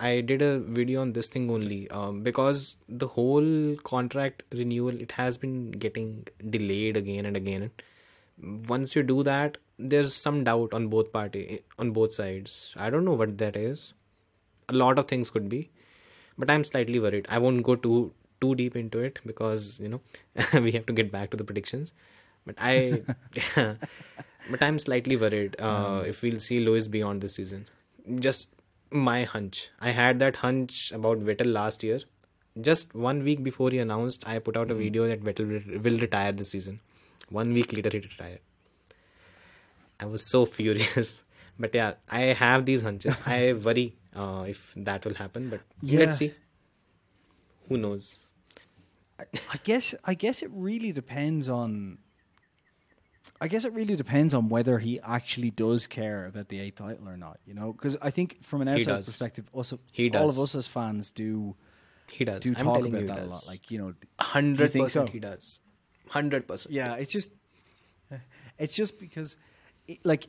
I did a video on this thing only um, because the whole contract renewal it has been getting delayed again and again. Once you do that, there's some doubt on both party on both sides. I don't know what that is. A lot of things could be but i'm slightly worried. I won't go too too deep into it because you know we have to get back to the predictions. But i but i'm slightly worried uh, if we'll see lewis beyond this season. Just my hunch i had that hunch about vettel last year just one week before he announced i put out a video that vettel will- will retire this season one week later he retired I was so furious. But yeah, I have these hunches. I worry uh, if that will happen, but Yeah. let's see. Who knows? I guess I guess it really depends on. I guess it really depends on whether he actually does care about the eighth title or not. You know, because I think from an outside perspective, also He all of us as fans do He does. do I'm talk about that a does. lot. Like you know, hundred percent, so? he does. Hundred percent. Yeah, it's just it's just because it, like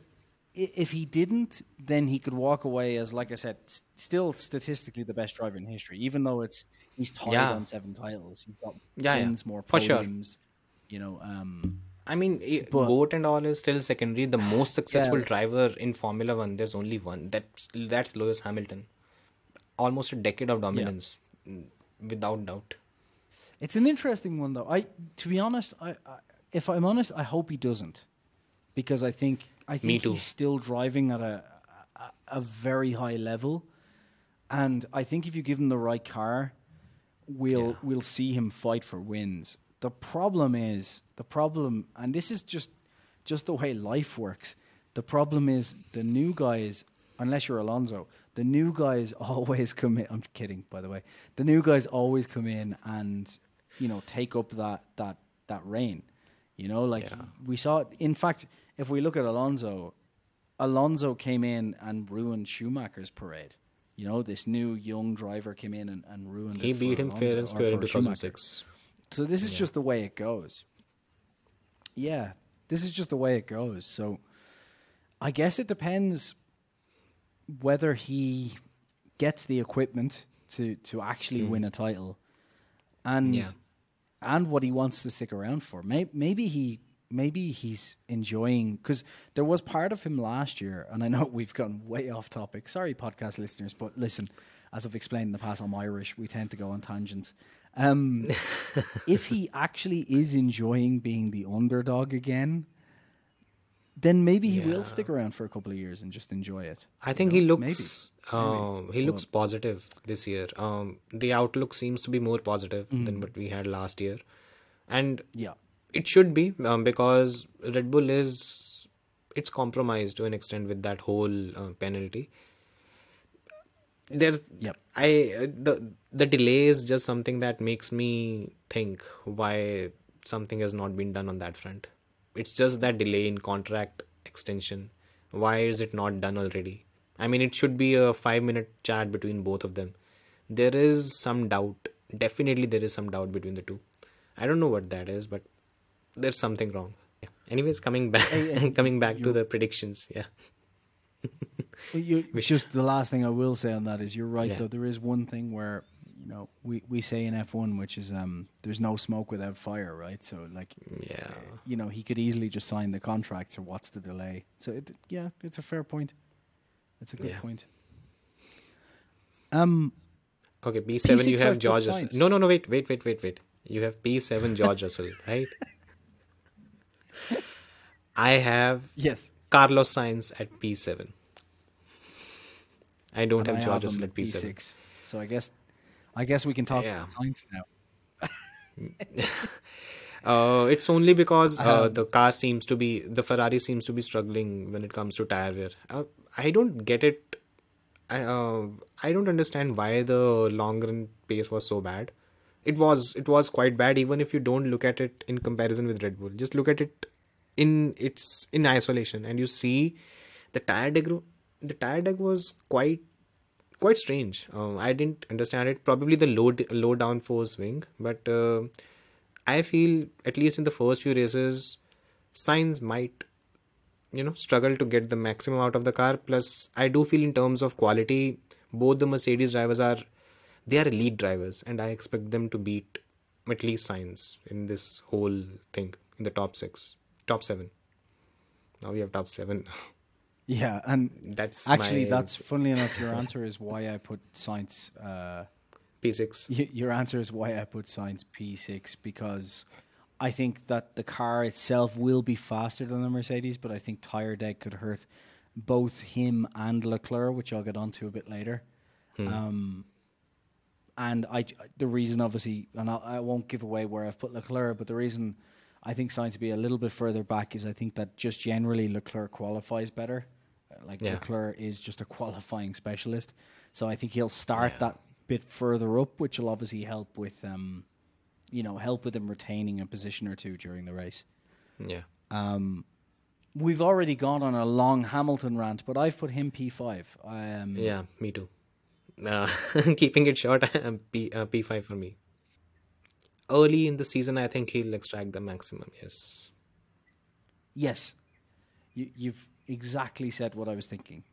if he didn't, then he could walk away as like I said, s- still statistically the best driver in history. Even though it's he's tied Yeah. on seven titles, he's got Yeah, yeah. wins more For sure. podiums. You know, um, I mean, But- goat and all is still secondary. The most successful like- driver in Formula One, there's only one. That's that's Lewis Hamilton. Almost a decade of dominance, mm, without doubt. it's an interesting one though. I to be honest, I, I if I'm honest, I hope he doesn't because I think I think he's still driving at a, a a very high level, and I think if you give him the right car, we'll Yeah. we'll see him fight for wins. The problem is the problem, and this is just just the way life works. The problem is the new guys, unless you're Alonso, the new guys always come in. I'm kidding, by the way. The new guys always come in and you know take up that that that reign. You know, like Yeah. we saw. In fact, if we look at Alonso, Alonso came in and ruined Schumacher's parade. You know, this new young driver came in and, and ruined He it. beat him fair and square in for Schumacher. 2006. So this is just the way it goes. Yeah, this is just the way it goes. So I guess it depends whether he gets the equipment to to actually hmm. win a title, and Yeah. and what he wants to stick around for. Maybe, maybe he maybe he's enjoying because there was part of him last year, and I know we've gone way off topic. Sorry, podcast listeners, but listen, as I've explained in the past, I'm Irish. We tend to go on tangents. Um, if he actually is enjoying being the underdog again, then maybe he will stick around for a couple of years and just enjoy it. I think know? he looks Maybe. um, he looks positive this year. Um, the outlook seems to be more positive Mm-hmm. than what we had last year, and Yeah. it should be um, because Red Bull is it's compromised to an extent with that whole uh, penalty. there's Yep. I uh, the the delay is just something that makes me think why something has not been done on that front. It's just that delay in contract extension. Why is it not done already? I mean, it should be a five minute chat between both of them. There is some doubt. Definitely, there is some doubt between the two. I don't know what that is, but there's something wrong. Yeah. Anyways, coming back, coming back to the predictions. Yeah. You, just the last thing I will say on that is you're right Yeah. though. There is one thing where you know we, we say in F1, which is um, there's no smoke without fire, right? So like Yeah. you know he could easily just sign the contract. So what's the delay? So it, yeah, it's a fair point. It's a good Yeah. point. Um, Okay, P7 you P6 have George Russell. No, no, no, wait, wait, wait, wait, wait. You have P7 George Russell, right? I have yes, Carlos Sainz at P7. I don't and have I George Russell at P7. P6. So I guess I guess we can talk Yeah. about Sainz now. Uh, it's only because uh, Um, the car seems to be the Ferrari seems to be struggling when it comes to tire wear. Uh, I don't get it. I uh, I don't understand why the long run pace was so bad. It was it was quite bad even if you don't look at it in comparison with Red Bull. Just look at it in its in isolation and you see the tire deg the tire deg was quite quite strange. Um, I didn't understand it. Probably the low low downforce wing, but uh, I feel at least in the first few races, Sainz might you know struggle to get the maximum out of the car. Plus, I do feel in terms of quality, both the Mercedes drivers are they are elite drivers, and I expect them to beat at least Sainz in this whole thing in the top six, top seven. Now we have top seven. Yeah, and That's actually, that's funnily enough. Your answer is why I put Sainz. Uh, P6. Y- Your answer is why I put Sainz P6 because I think that the car itself will be faster than the Mercedes, but I think tire deg could hurt both him and Leclerc, which I'll get onto a bit later. Um, and I, the reason obviously, and I'll, I won't give away where I've put Leclerc, but the reason I think Sainz to be a little bit further back is I think that just generally Leclerc qualifies better. Like Yeah. Leclerc is just a qualifying specialist, so I think he'll start that bit further up, which will obviously help with, um, you know, help with him retaining a position or two during the race. Yeah. We've already gone on a long Hamilton rant, but I've put him P5. Um, Yeah, me too. Uh, keeping it short, P uh, P5 for me. Early in the season, I think he'll extract the maximum. Yes. Yes, you, you've exactly said what I was thinking.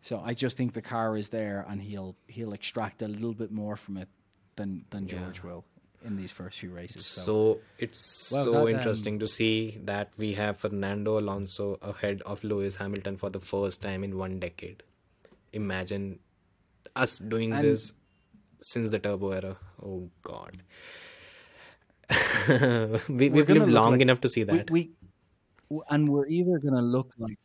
So I just think the car is there, and he'll he'll extract a little bit more from it than than George will in these first few races. So, So it's Well, so that, um, interesting to see that we have Fernando Alonso ahead of Lewis Hamilton for the first time in one decade. Imagine us doing this since the turbo era. Oh God. we, we've lived long like- enough to see that. we w- and we're either gonna look like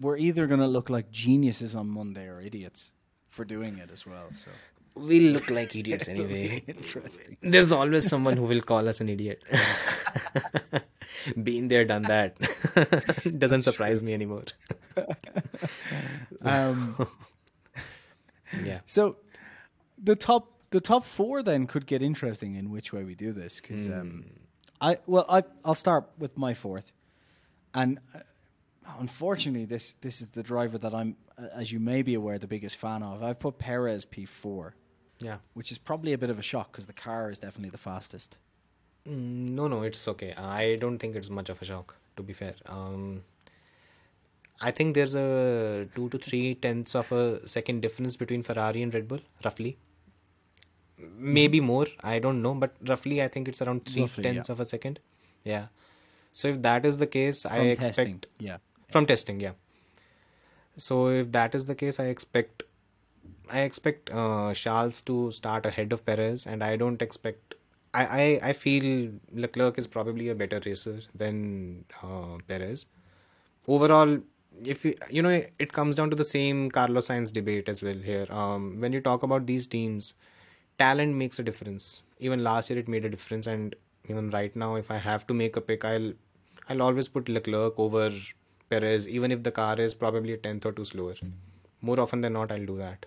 we're either gonna look like geniuses on Monday or idiots for doing it as well. So We'll look like idiots anyway. interesting. There's always someone who will call us an idiot. Been there, done that. Doesn't surprise me anymore. Um, Yeah. So the top the top four then could get interesting in which way we do this because um, I well I I'll start with my fourth, and uh, unfortunately this this is the driver that I'm as you may be aware the biggest fan of. I've put Perez P four, Yeah. which is probably a bit of a shock because the car is definitely the fastest. Mm, No, no, it's okay. I don't think it's much of a shock, to be fair. Um, I think there's a two to three tenths of a second difference between Ferrari and Red Bull, roughly. Maybe more, I don't know, but roughly I think it's around three Roughly, tenths yeah. of a second. Yeah. So if that is the case, I From expect testing, yeah. From testing yeah. So if that is the case i expect i expect uh, charles to start ahead of perez and i don't expect i i, I feel leclerc is probably a better racer than uh, perez. Overall if you, you know it comes down to the same carlos sainz debate as well here. Um, when you talk about these teams talent makes a difference. Even last year it made a difference and even right now if i have to make a pick i'll i'll always put leclerc over perez even if the car is probably a tenth or two slower more often than not i'll do that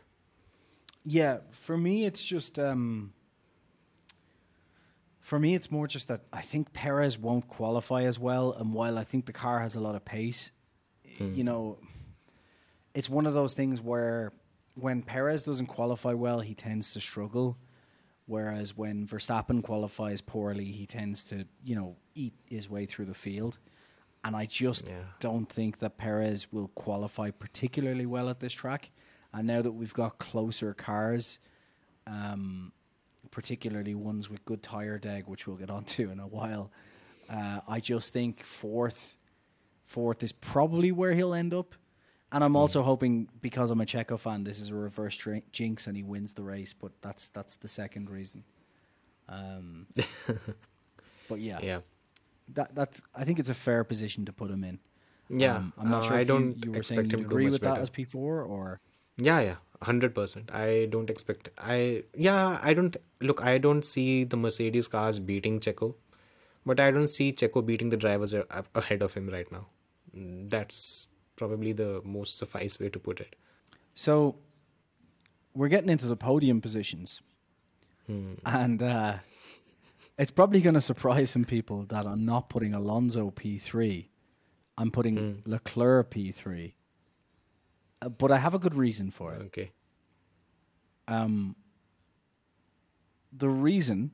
Yeah, for me, it's just. Um, for me, it's more just that I think Perez won't qualify as well, and while I think the car has a lot of pace, you know, it's one of those things where when Perez doesn't qualify well, he tends to struggle. Whereas when Verstappen qualifies poorly, he tends to, you know, eat his way through the field. And I just Yeah. don't think that Perez will qualify particularly well at this track. And now that we've got closer cars, um, particularly ones with good tire deg, which we'll get onto in a while, uh, I just think fourth, fourth is probably where he'll end up. And I'm also hoping because I'm a Checo fan, this is a reverse dri- jinx and he wins the race. But that's that's the second reason. Um, but yeah, Yeah. That that's I think it's a fair position to put him in. Yeah. Um, I'm not uh, sure I don't you, you were saying expect you to agree with that as P4 or Yeah, yeah, hundred percent. I don't expect. I yeah, I don't look. I don't see the Mercedes cars beating Checo, but I don't see Checo beating the drivers ahead of him right now. That's probably the most suffice way to put it. So we're getting into the podium positions, and uh, it's probably going to surprise some people that I'm not putting Alonso P3. I'm putting Leclerc P3, uh, but I have a good reason for it. Okay. Um, the reason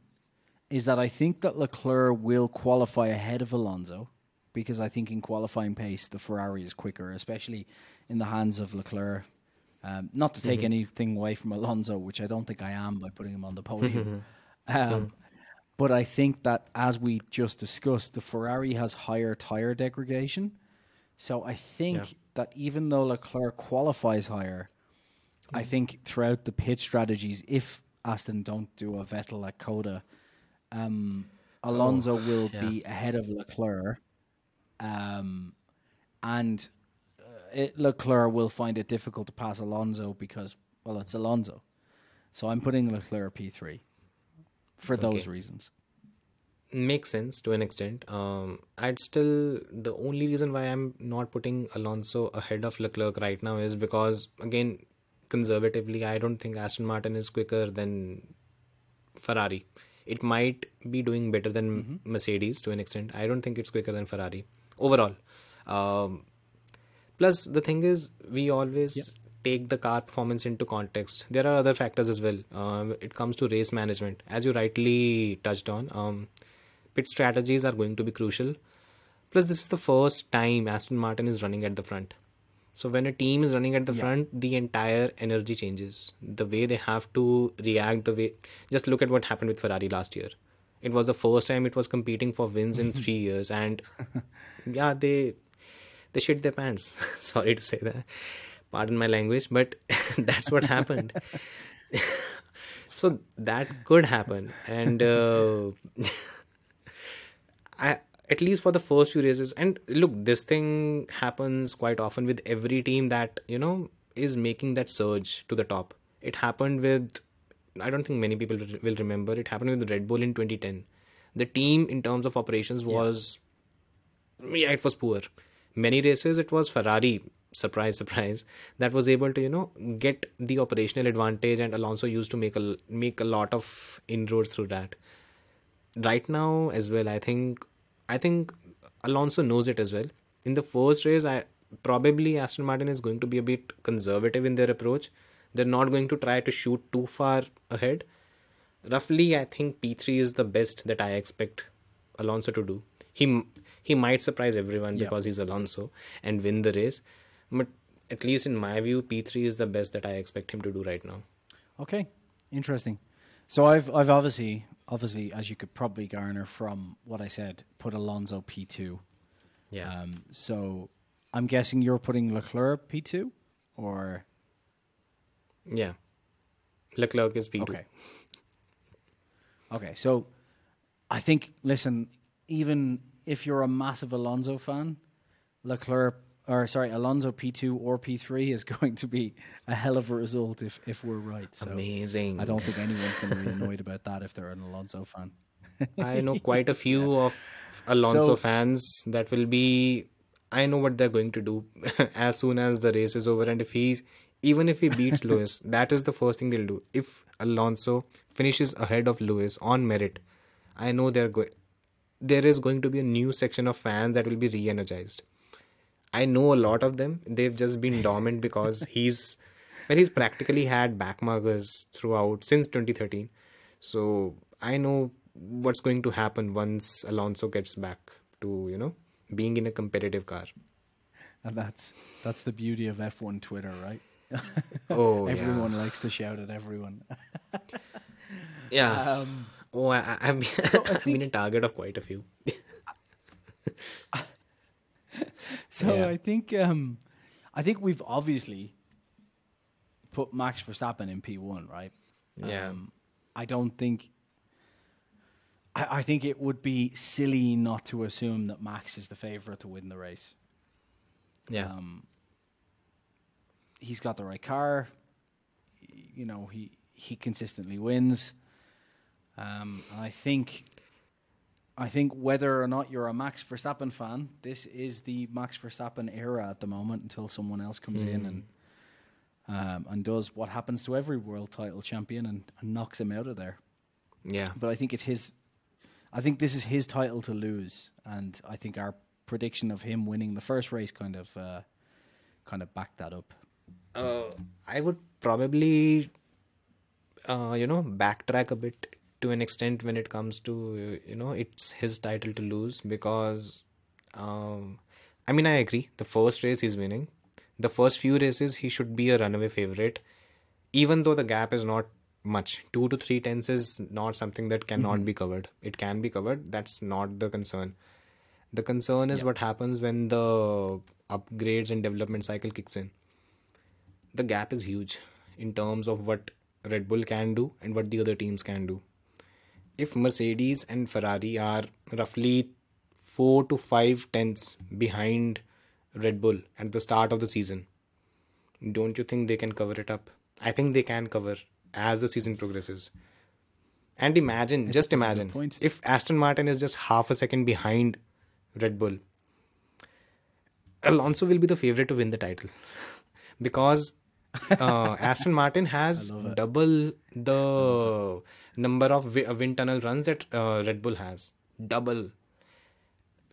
is that I think that Leclerc will qualify ahead of Alonso because I think in qualifying pace the Ferrari is quicker, especially in the hands of Leclerc. Um, not to take anything away from Alonso, which I don't think I am by putting him on the podium. um, but I think that as we just discussed, the Ferrari has higher tire degradation. So I think Yeah. that even though Leclerc qualifies higher, I think throughout the pit strategies, if Aston don't do a Vettel at Coda, um, Alonso will yeah. be ahead of Leclerc, um, and uh, it, Leclerc will find it difficult to pass Alonso because, well, it's Alonso. So I'm putting Leclerc P3 for those reasons. makes sense to an extent. Um, I'd still the only reason why I'm not putting Alonso ahead of Leclerc right now is because again, conservatively, I don't think Aston Martin is quicker than Ferrari. It might be doing better than Mercedes to an extent. I don't think it's quicker than Ferrari overall. Um, plus, the thing is, we always take the car performance into context. There are other factors as well. Um, it comes to race management, as you rightly touched on. Um, pit strategies are going to be crucial. Plus, this is the first time Aston Martin is running at the front. So when a team is running at the front, the entire energy changes. The way they have to react, the way just look at what happened with Ferrari last year. It was the first time it was competing for wins in three years, and yeah, they they shit their pants. Sorry to say that. Pardon my language, but that's what happened. so that could happen, and uh, I at least for the first few races. And look, this thing happens quite often with every team that you know is making that surge to the top. It happened with I don't think many people re- will remember. It happened with Red Bull in 2010. The team in terms of operations was yeah, it was poor. Many races it was Ferrari, surprise, surprise, that was able to you know get the operational advantage, and Alonso used to make a make a lot of inroads through that. Right now as well, I think I think Alonso knows it as well. In the first race, I probably Aston Martin is going to be a bit conservative in their approach. They're not going to try to shoot too far ahead. Roughly, I think P3 is the best that I expect Alonso to do. He he might surprise everyone Yeah. because he's Alonso and win the race, but at least in my view, P3 is the best that I expect him to do right now. Okay, interesting. So I've I've obviously obviously as you could probably garner from what I said, put Alonso P two. Yeah. Um, so I'm guessing you're putting Leclerc P two, or yeah. Leclerc is P2. okay. Okay, so I think listen, even if you're a massive Alonso fan, Leclerc or sorry, Alonso P two or P three is going to be a hell of a result if if we're right. So Amazing. I don't think anyone's going to be annoyed about that if they're an Alonso fan. I know quite a few of Alonso So- fans that will be. I know what they're going to do as soon as the race is over, and if he's even if he beats Lewis, that is the first thing they'll do. If Alonso finishes ahead of Lewis on merit, I know they're going. There is going to be a new section of fans that will be re-energized. I know a lot of them. They've just been dormant because he's well, he's practically had backmarkers throughout since 2013. So I know what's going to happen once Alonso gets back to you know being in a competitive car. And that's that's the beauty of F1 Twitter, right? Oh, everyone likes to shout at everyone. Yeah. Um, oh, I, I've been, so I I've been a target of quite a few. so Yeah. I think um, I think we've obviously put Max Verstappen in P1, right? Yeah. Um, I don't think. I, I think it would be silly not to assume that Max is the favorite to win the race. yeah. Um, he's got the right car. You know, he he consistently wins. Um, and I think, I think whether or not you're a Max Verstappen fan, this is the Max Verstappen era at the moment until someone else comes in and um, and does what happens to every world title champion and, and knocks him out of there. yeah. But I think it's his. I think this is his title to lose, and I think our prediction of him winning the first race kind of, uh, kind of backed that up. Uh, I would probably, uh, you know, backtrack a bit to an extent when it comes to, you know, it's his title to lose because, um, I mean, I agree. The first race he's winning. The first few races he should be a runaway favorite, even though the gap is not much. Two to three tenths is not something that cannot be covered. It can be covered. That's not the concern. The concern is what happens when the upgrades and development cycle kicks in the gap is huge in terms of what Red Bull can do and what the other teams can do. If Mercedes and Ferrari are roughly four to five tenths behind Red Bull at the start of the season, don't you think they can cover it up? I think they can cover as the season progresses. And imagine, just that's imagine, if Aston Martin is just half a second behind Red Bull, Alonso will be the favorite to win the title because uh, Aston Martin has double the number of uh, wind tunnel runs that uh, Red Bull has. Double.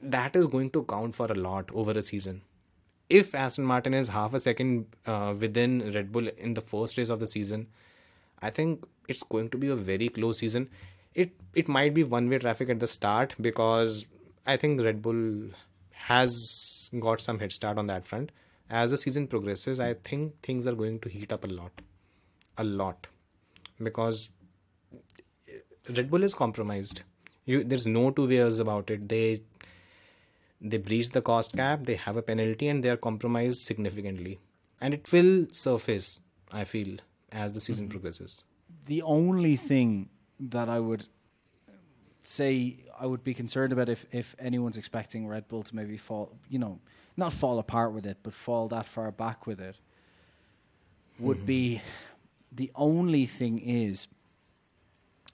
That is going to count for a lot over a season. If Aston Martin is half a second uh, within Red Bull in the first race of the season, I think it's going to be a very close season. It it might be one way traffic at the start because I think Red Bull has got some head start on that front. As the season progresses, I think things are going to heat up a lot, a lot, because Red Bull is compromised. You, there's no two ways about it. They they breach the cost cap, they have a penalty, and they are compromised significantly. And it will surface, I feel, as the season mm-hmm. progresses. The only thing that I would say I would be concerned about if, if anyone's expecting Red Bull to maybe fall, you know, not fall apart with it, but fall that far back with it, would mm-hmm. be the only thing is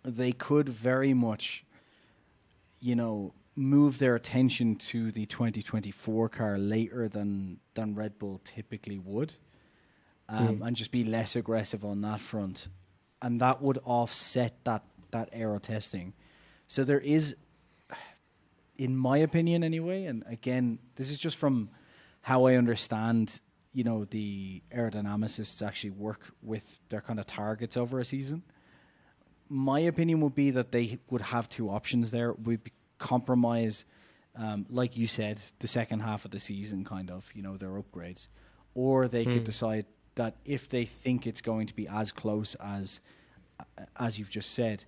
they could very much, you know, move their attention to the 2024 car later than than Red Bull typically would, um, and just be less aggressive on that front, and that would offset that that aero testing. So there is, in my opinion, anyway, and again, this is just from how I understand, you know, the aerodynamicists actually work with their kind of targets over a season my opinion would be that they would have two options there. We compromise, um, like you said, the second half of the season, kind of, you know, their upgrades, or they could decide that if they think it's going to be as close as, as you've just said,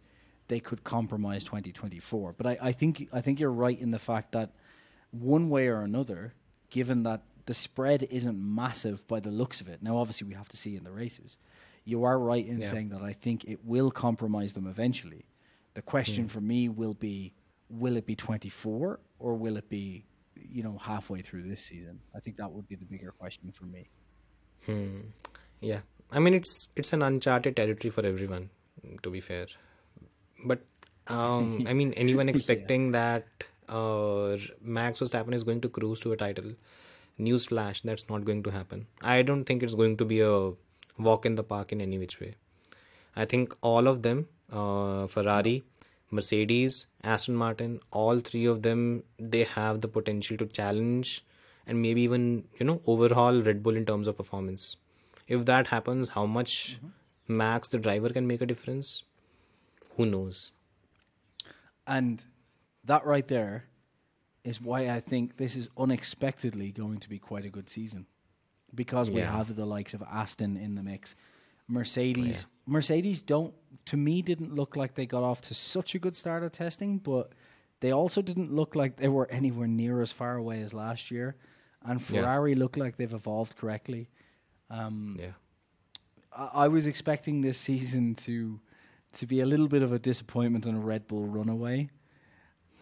they could compromise 2024. But I, I think I think you're right in the fact that one way or another, given that the spread isn't massive by the looks of it. Now, obviously, we have to see in the races. You are right in Yeah. saying that I think it will compromise them eventually. The question for me will be will it be 24 or will it be you know halfway through this season? I think that would be the bigger question for me. Hmm. Yeah, I mean it's it's an uncharted territory for everyone, to be fair. But um, I mean, anyone expecting that uh, Max Verstappen is going to cruise to a title? Newsflash: that's not going to happen. I don't think it's going to be a walk in the park in any which way. I think all of them, uh, Ferrari, Mercedes, Aston Martin, all three of them, they have the potential to challenge and maybe even you know overhaul Red Bull in terms of performance. If that happens, how much max the driver can make a difference, who knows? And that right there is why I think this is unexpectedly going to be quite a good season because we Yeah. have the likes of Aston in the mix. Mercedes, Mercedes don't to me didn't look like they got off to such a good start of testing, but they also didn't look like they were anywhere near as far away as last year. And Yeah. Ferrari look like they've evolved correctly. Yeah. I, I was expecting this season to to be a little bit of a disappointment and a Red Bull runaway,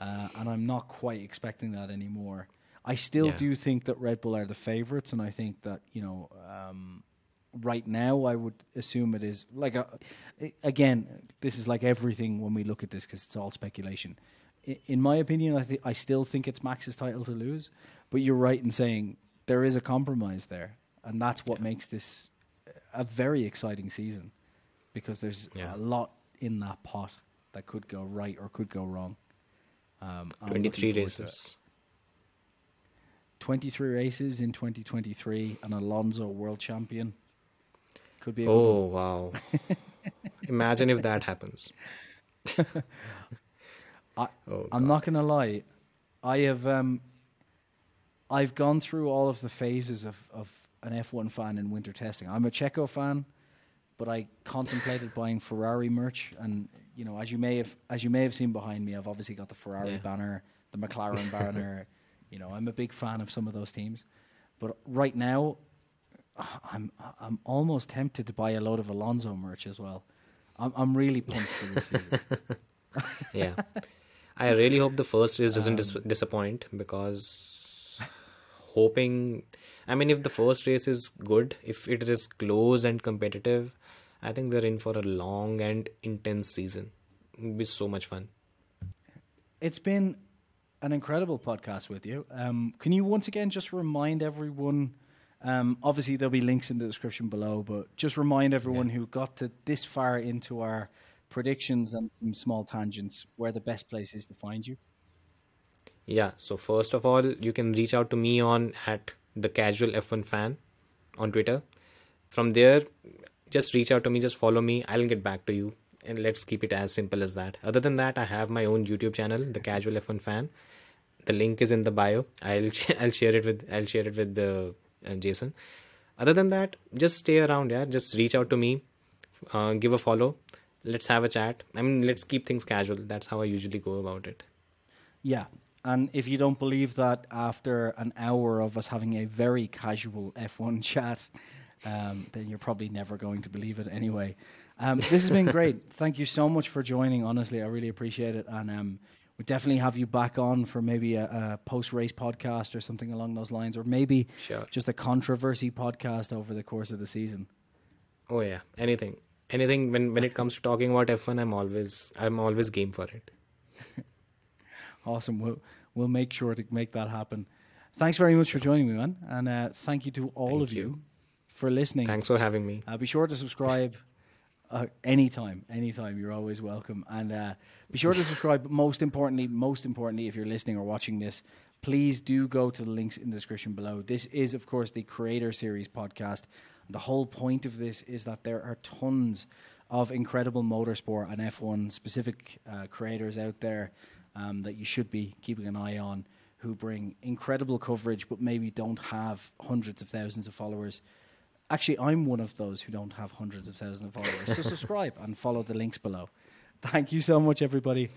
uh, and I'm not quite expecting that anymore. I still Yeah. do think that Red Bull are the favorites, and I think that you know, um, right now, I would assume it is like a, i- again, this is like everything when we look at this because it's all speculation. I, in my opinion, I think I still think it's Max's title to lose, but you're right in saying there is a compromise there, and that's what makes this a very exciting season because there's Yeah. a lot in that pot that could go right or could go wrong. Um, 23 forward to races. 23 races in 2023, an Alonso world champion. Could be a good one. Oh, wow. Imagine if that happens. I, Oh, I'm not going to lie. I have um, I've gone through all of the phases of, of an F1 fan in winter testing. I'm a Checo fan, but I contemplated buying Ferrari merch, and you know, as you may have as you may have seen behind me, I've obviously got the Ferrari Yeah. banner, the McLaren banner. You know, I'm a big fan of some of those teams, but right now, I'm I'm almost tempted to buy a load of Alonso merch as well. I'm I'm really pumped for this season. yeah. I really hope the first race doesn't dis- Um, disappoint because hoping. I mean, if the first race is good, if it is close and competitive, I think they're in for a long and intense season. It'll be so much fun. It's been an incredible podcast with you. Um, can you once again just remind everyone? Um, obviously, there'll be links in the description below, but just remind everyone who got to this far into our predictions and some small tangents where the best place is to find you. Yeah. So first of all, you can reach out to me on at the casual F1 fan on Twitter. From there, just reach out to me, just follow me. I'll get back to you, and let's keep it as simple as that. Other than that, I have my own YouTube channel, the casual F1 fan. The link is in the bio. I'll I'll share it with I'll share it with the uh, Jason. Other than that, just stay around. Yeah, just reach out to me, uh, give a follow. Let's have a chat. I mean, let's keep things casual. That's how I usually go about it. Yeah. And if you don't believe that after an hour of us having a very casual F1 chat, um, then you're probably never going to believe it anyway. Um, this has been great. Thank you so much for joining. Honestly, I really appreciate it. And um, we definitely have you back on for maybe a, a post race podcast or something along those lines, or maybe Sure. just a controversy podcast over the course of the season. Oh yeah, anything, anything. When when it comes to talking about F1, I'm always I'm always game for it. Awesome. We'll, we'll make sure to make that happen. Thanks very much for joining me, man. And uh, thank you to all Thank of you. you. for listening. Thanks for having me. Uh, be sure to subscribe uh, anytime, anytime. You're always welcome. And uh, be sure to subscribe. But most importantly, most importantly, if you're listening or watching this, please do go to the links in the description below. This is, of course, the Creator Series podcast. The whole point of this is that there are tons of incredible motorsport and F1 specific uh, creators out there um, that you should be keeping an eye on who bring incredible coverage but maybe don't have hundreds of thousands of followers. Actually, I'm one of those who don't have hundreds of thousands of followers. So subscribe and follow the links below. Thank you so much, everybody.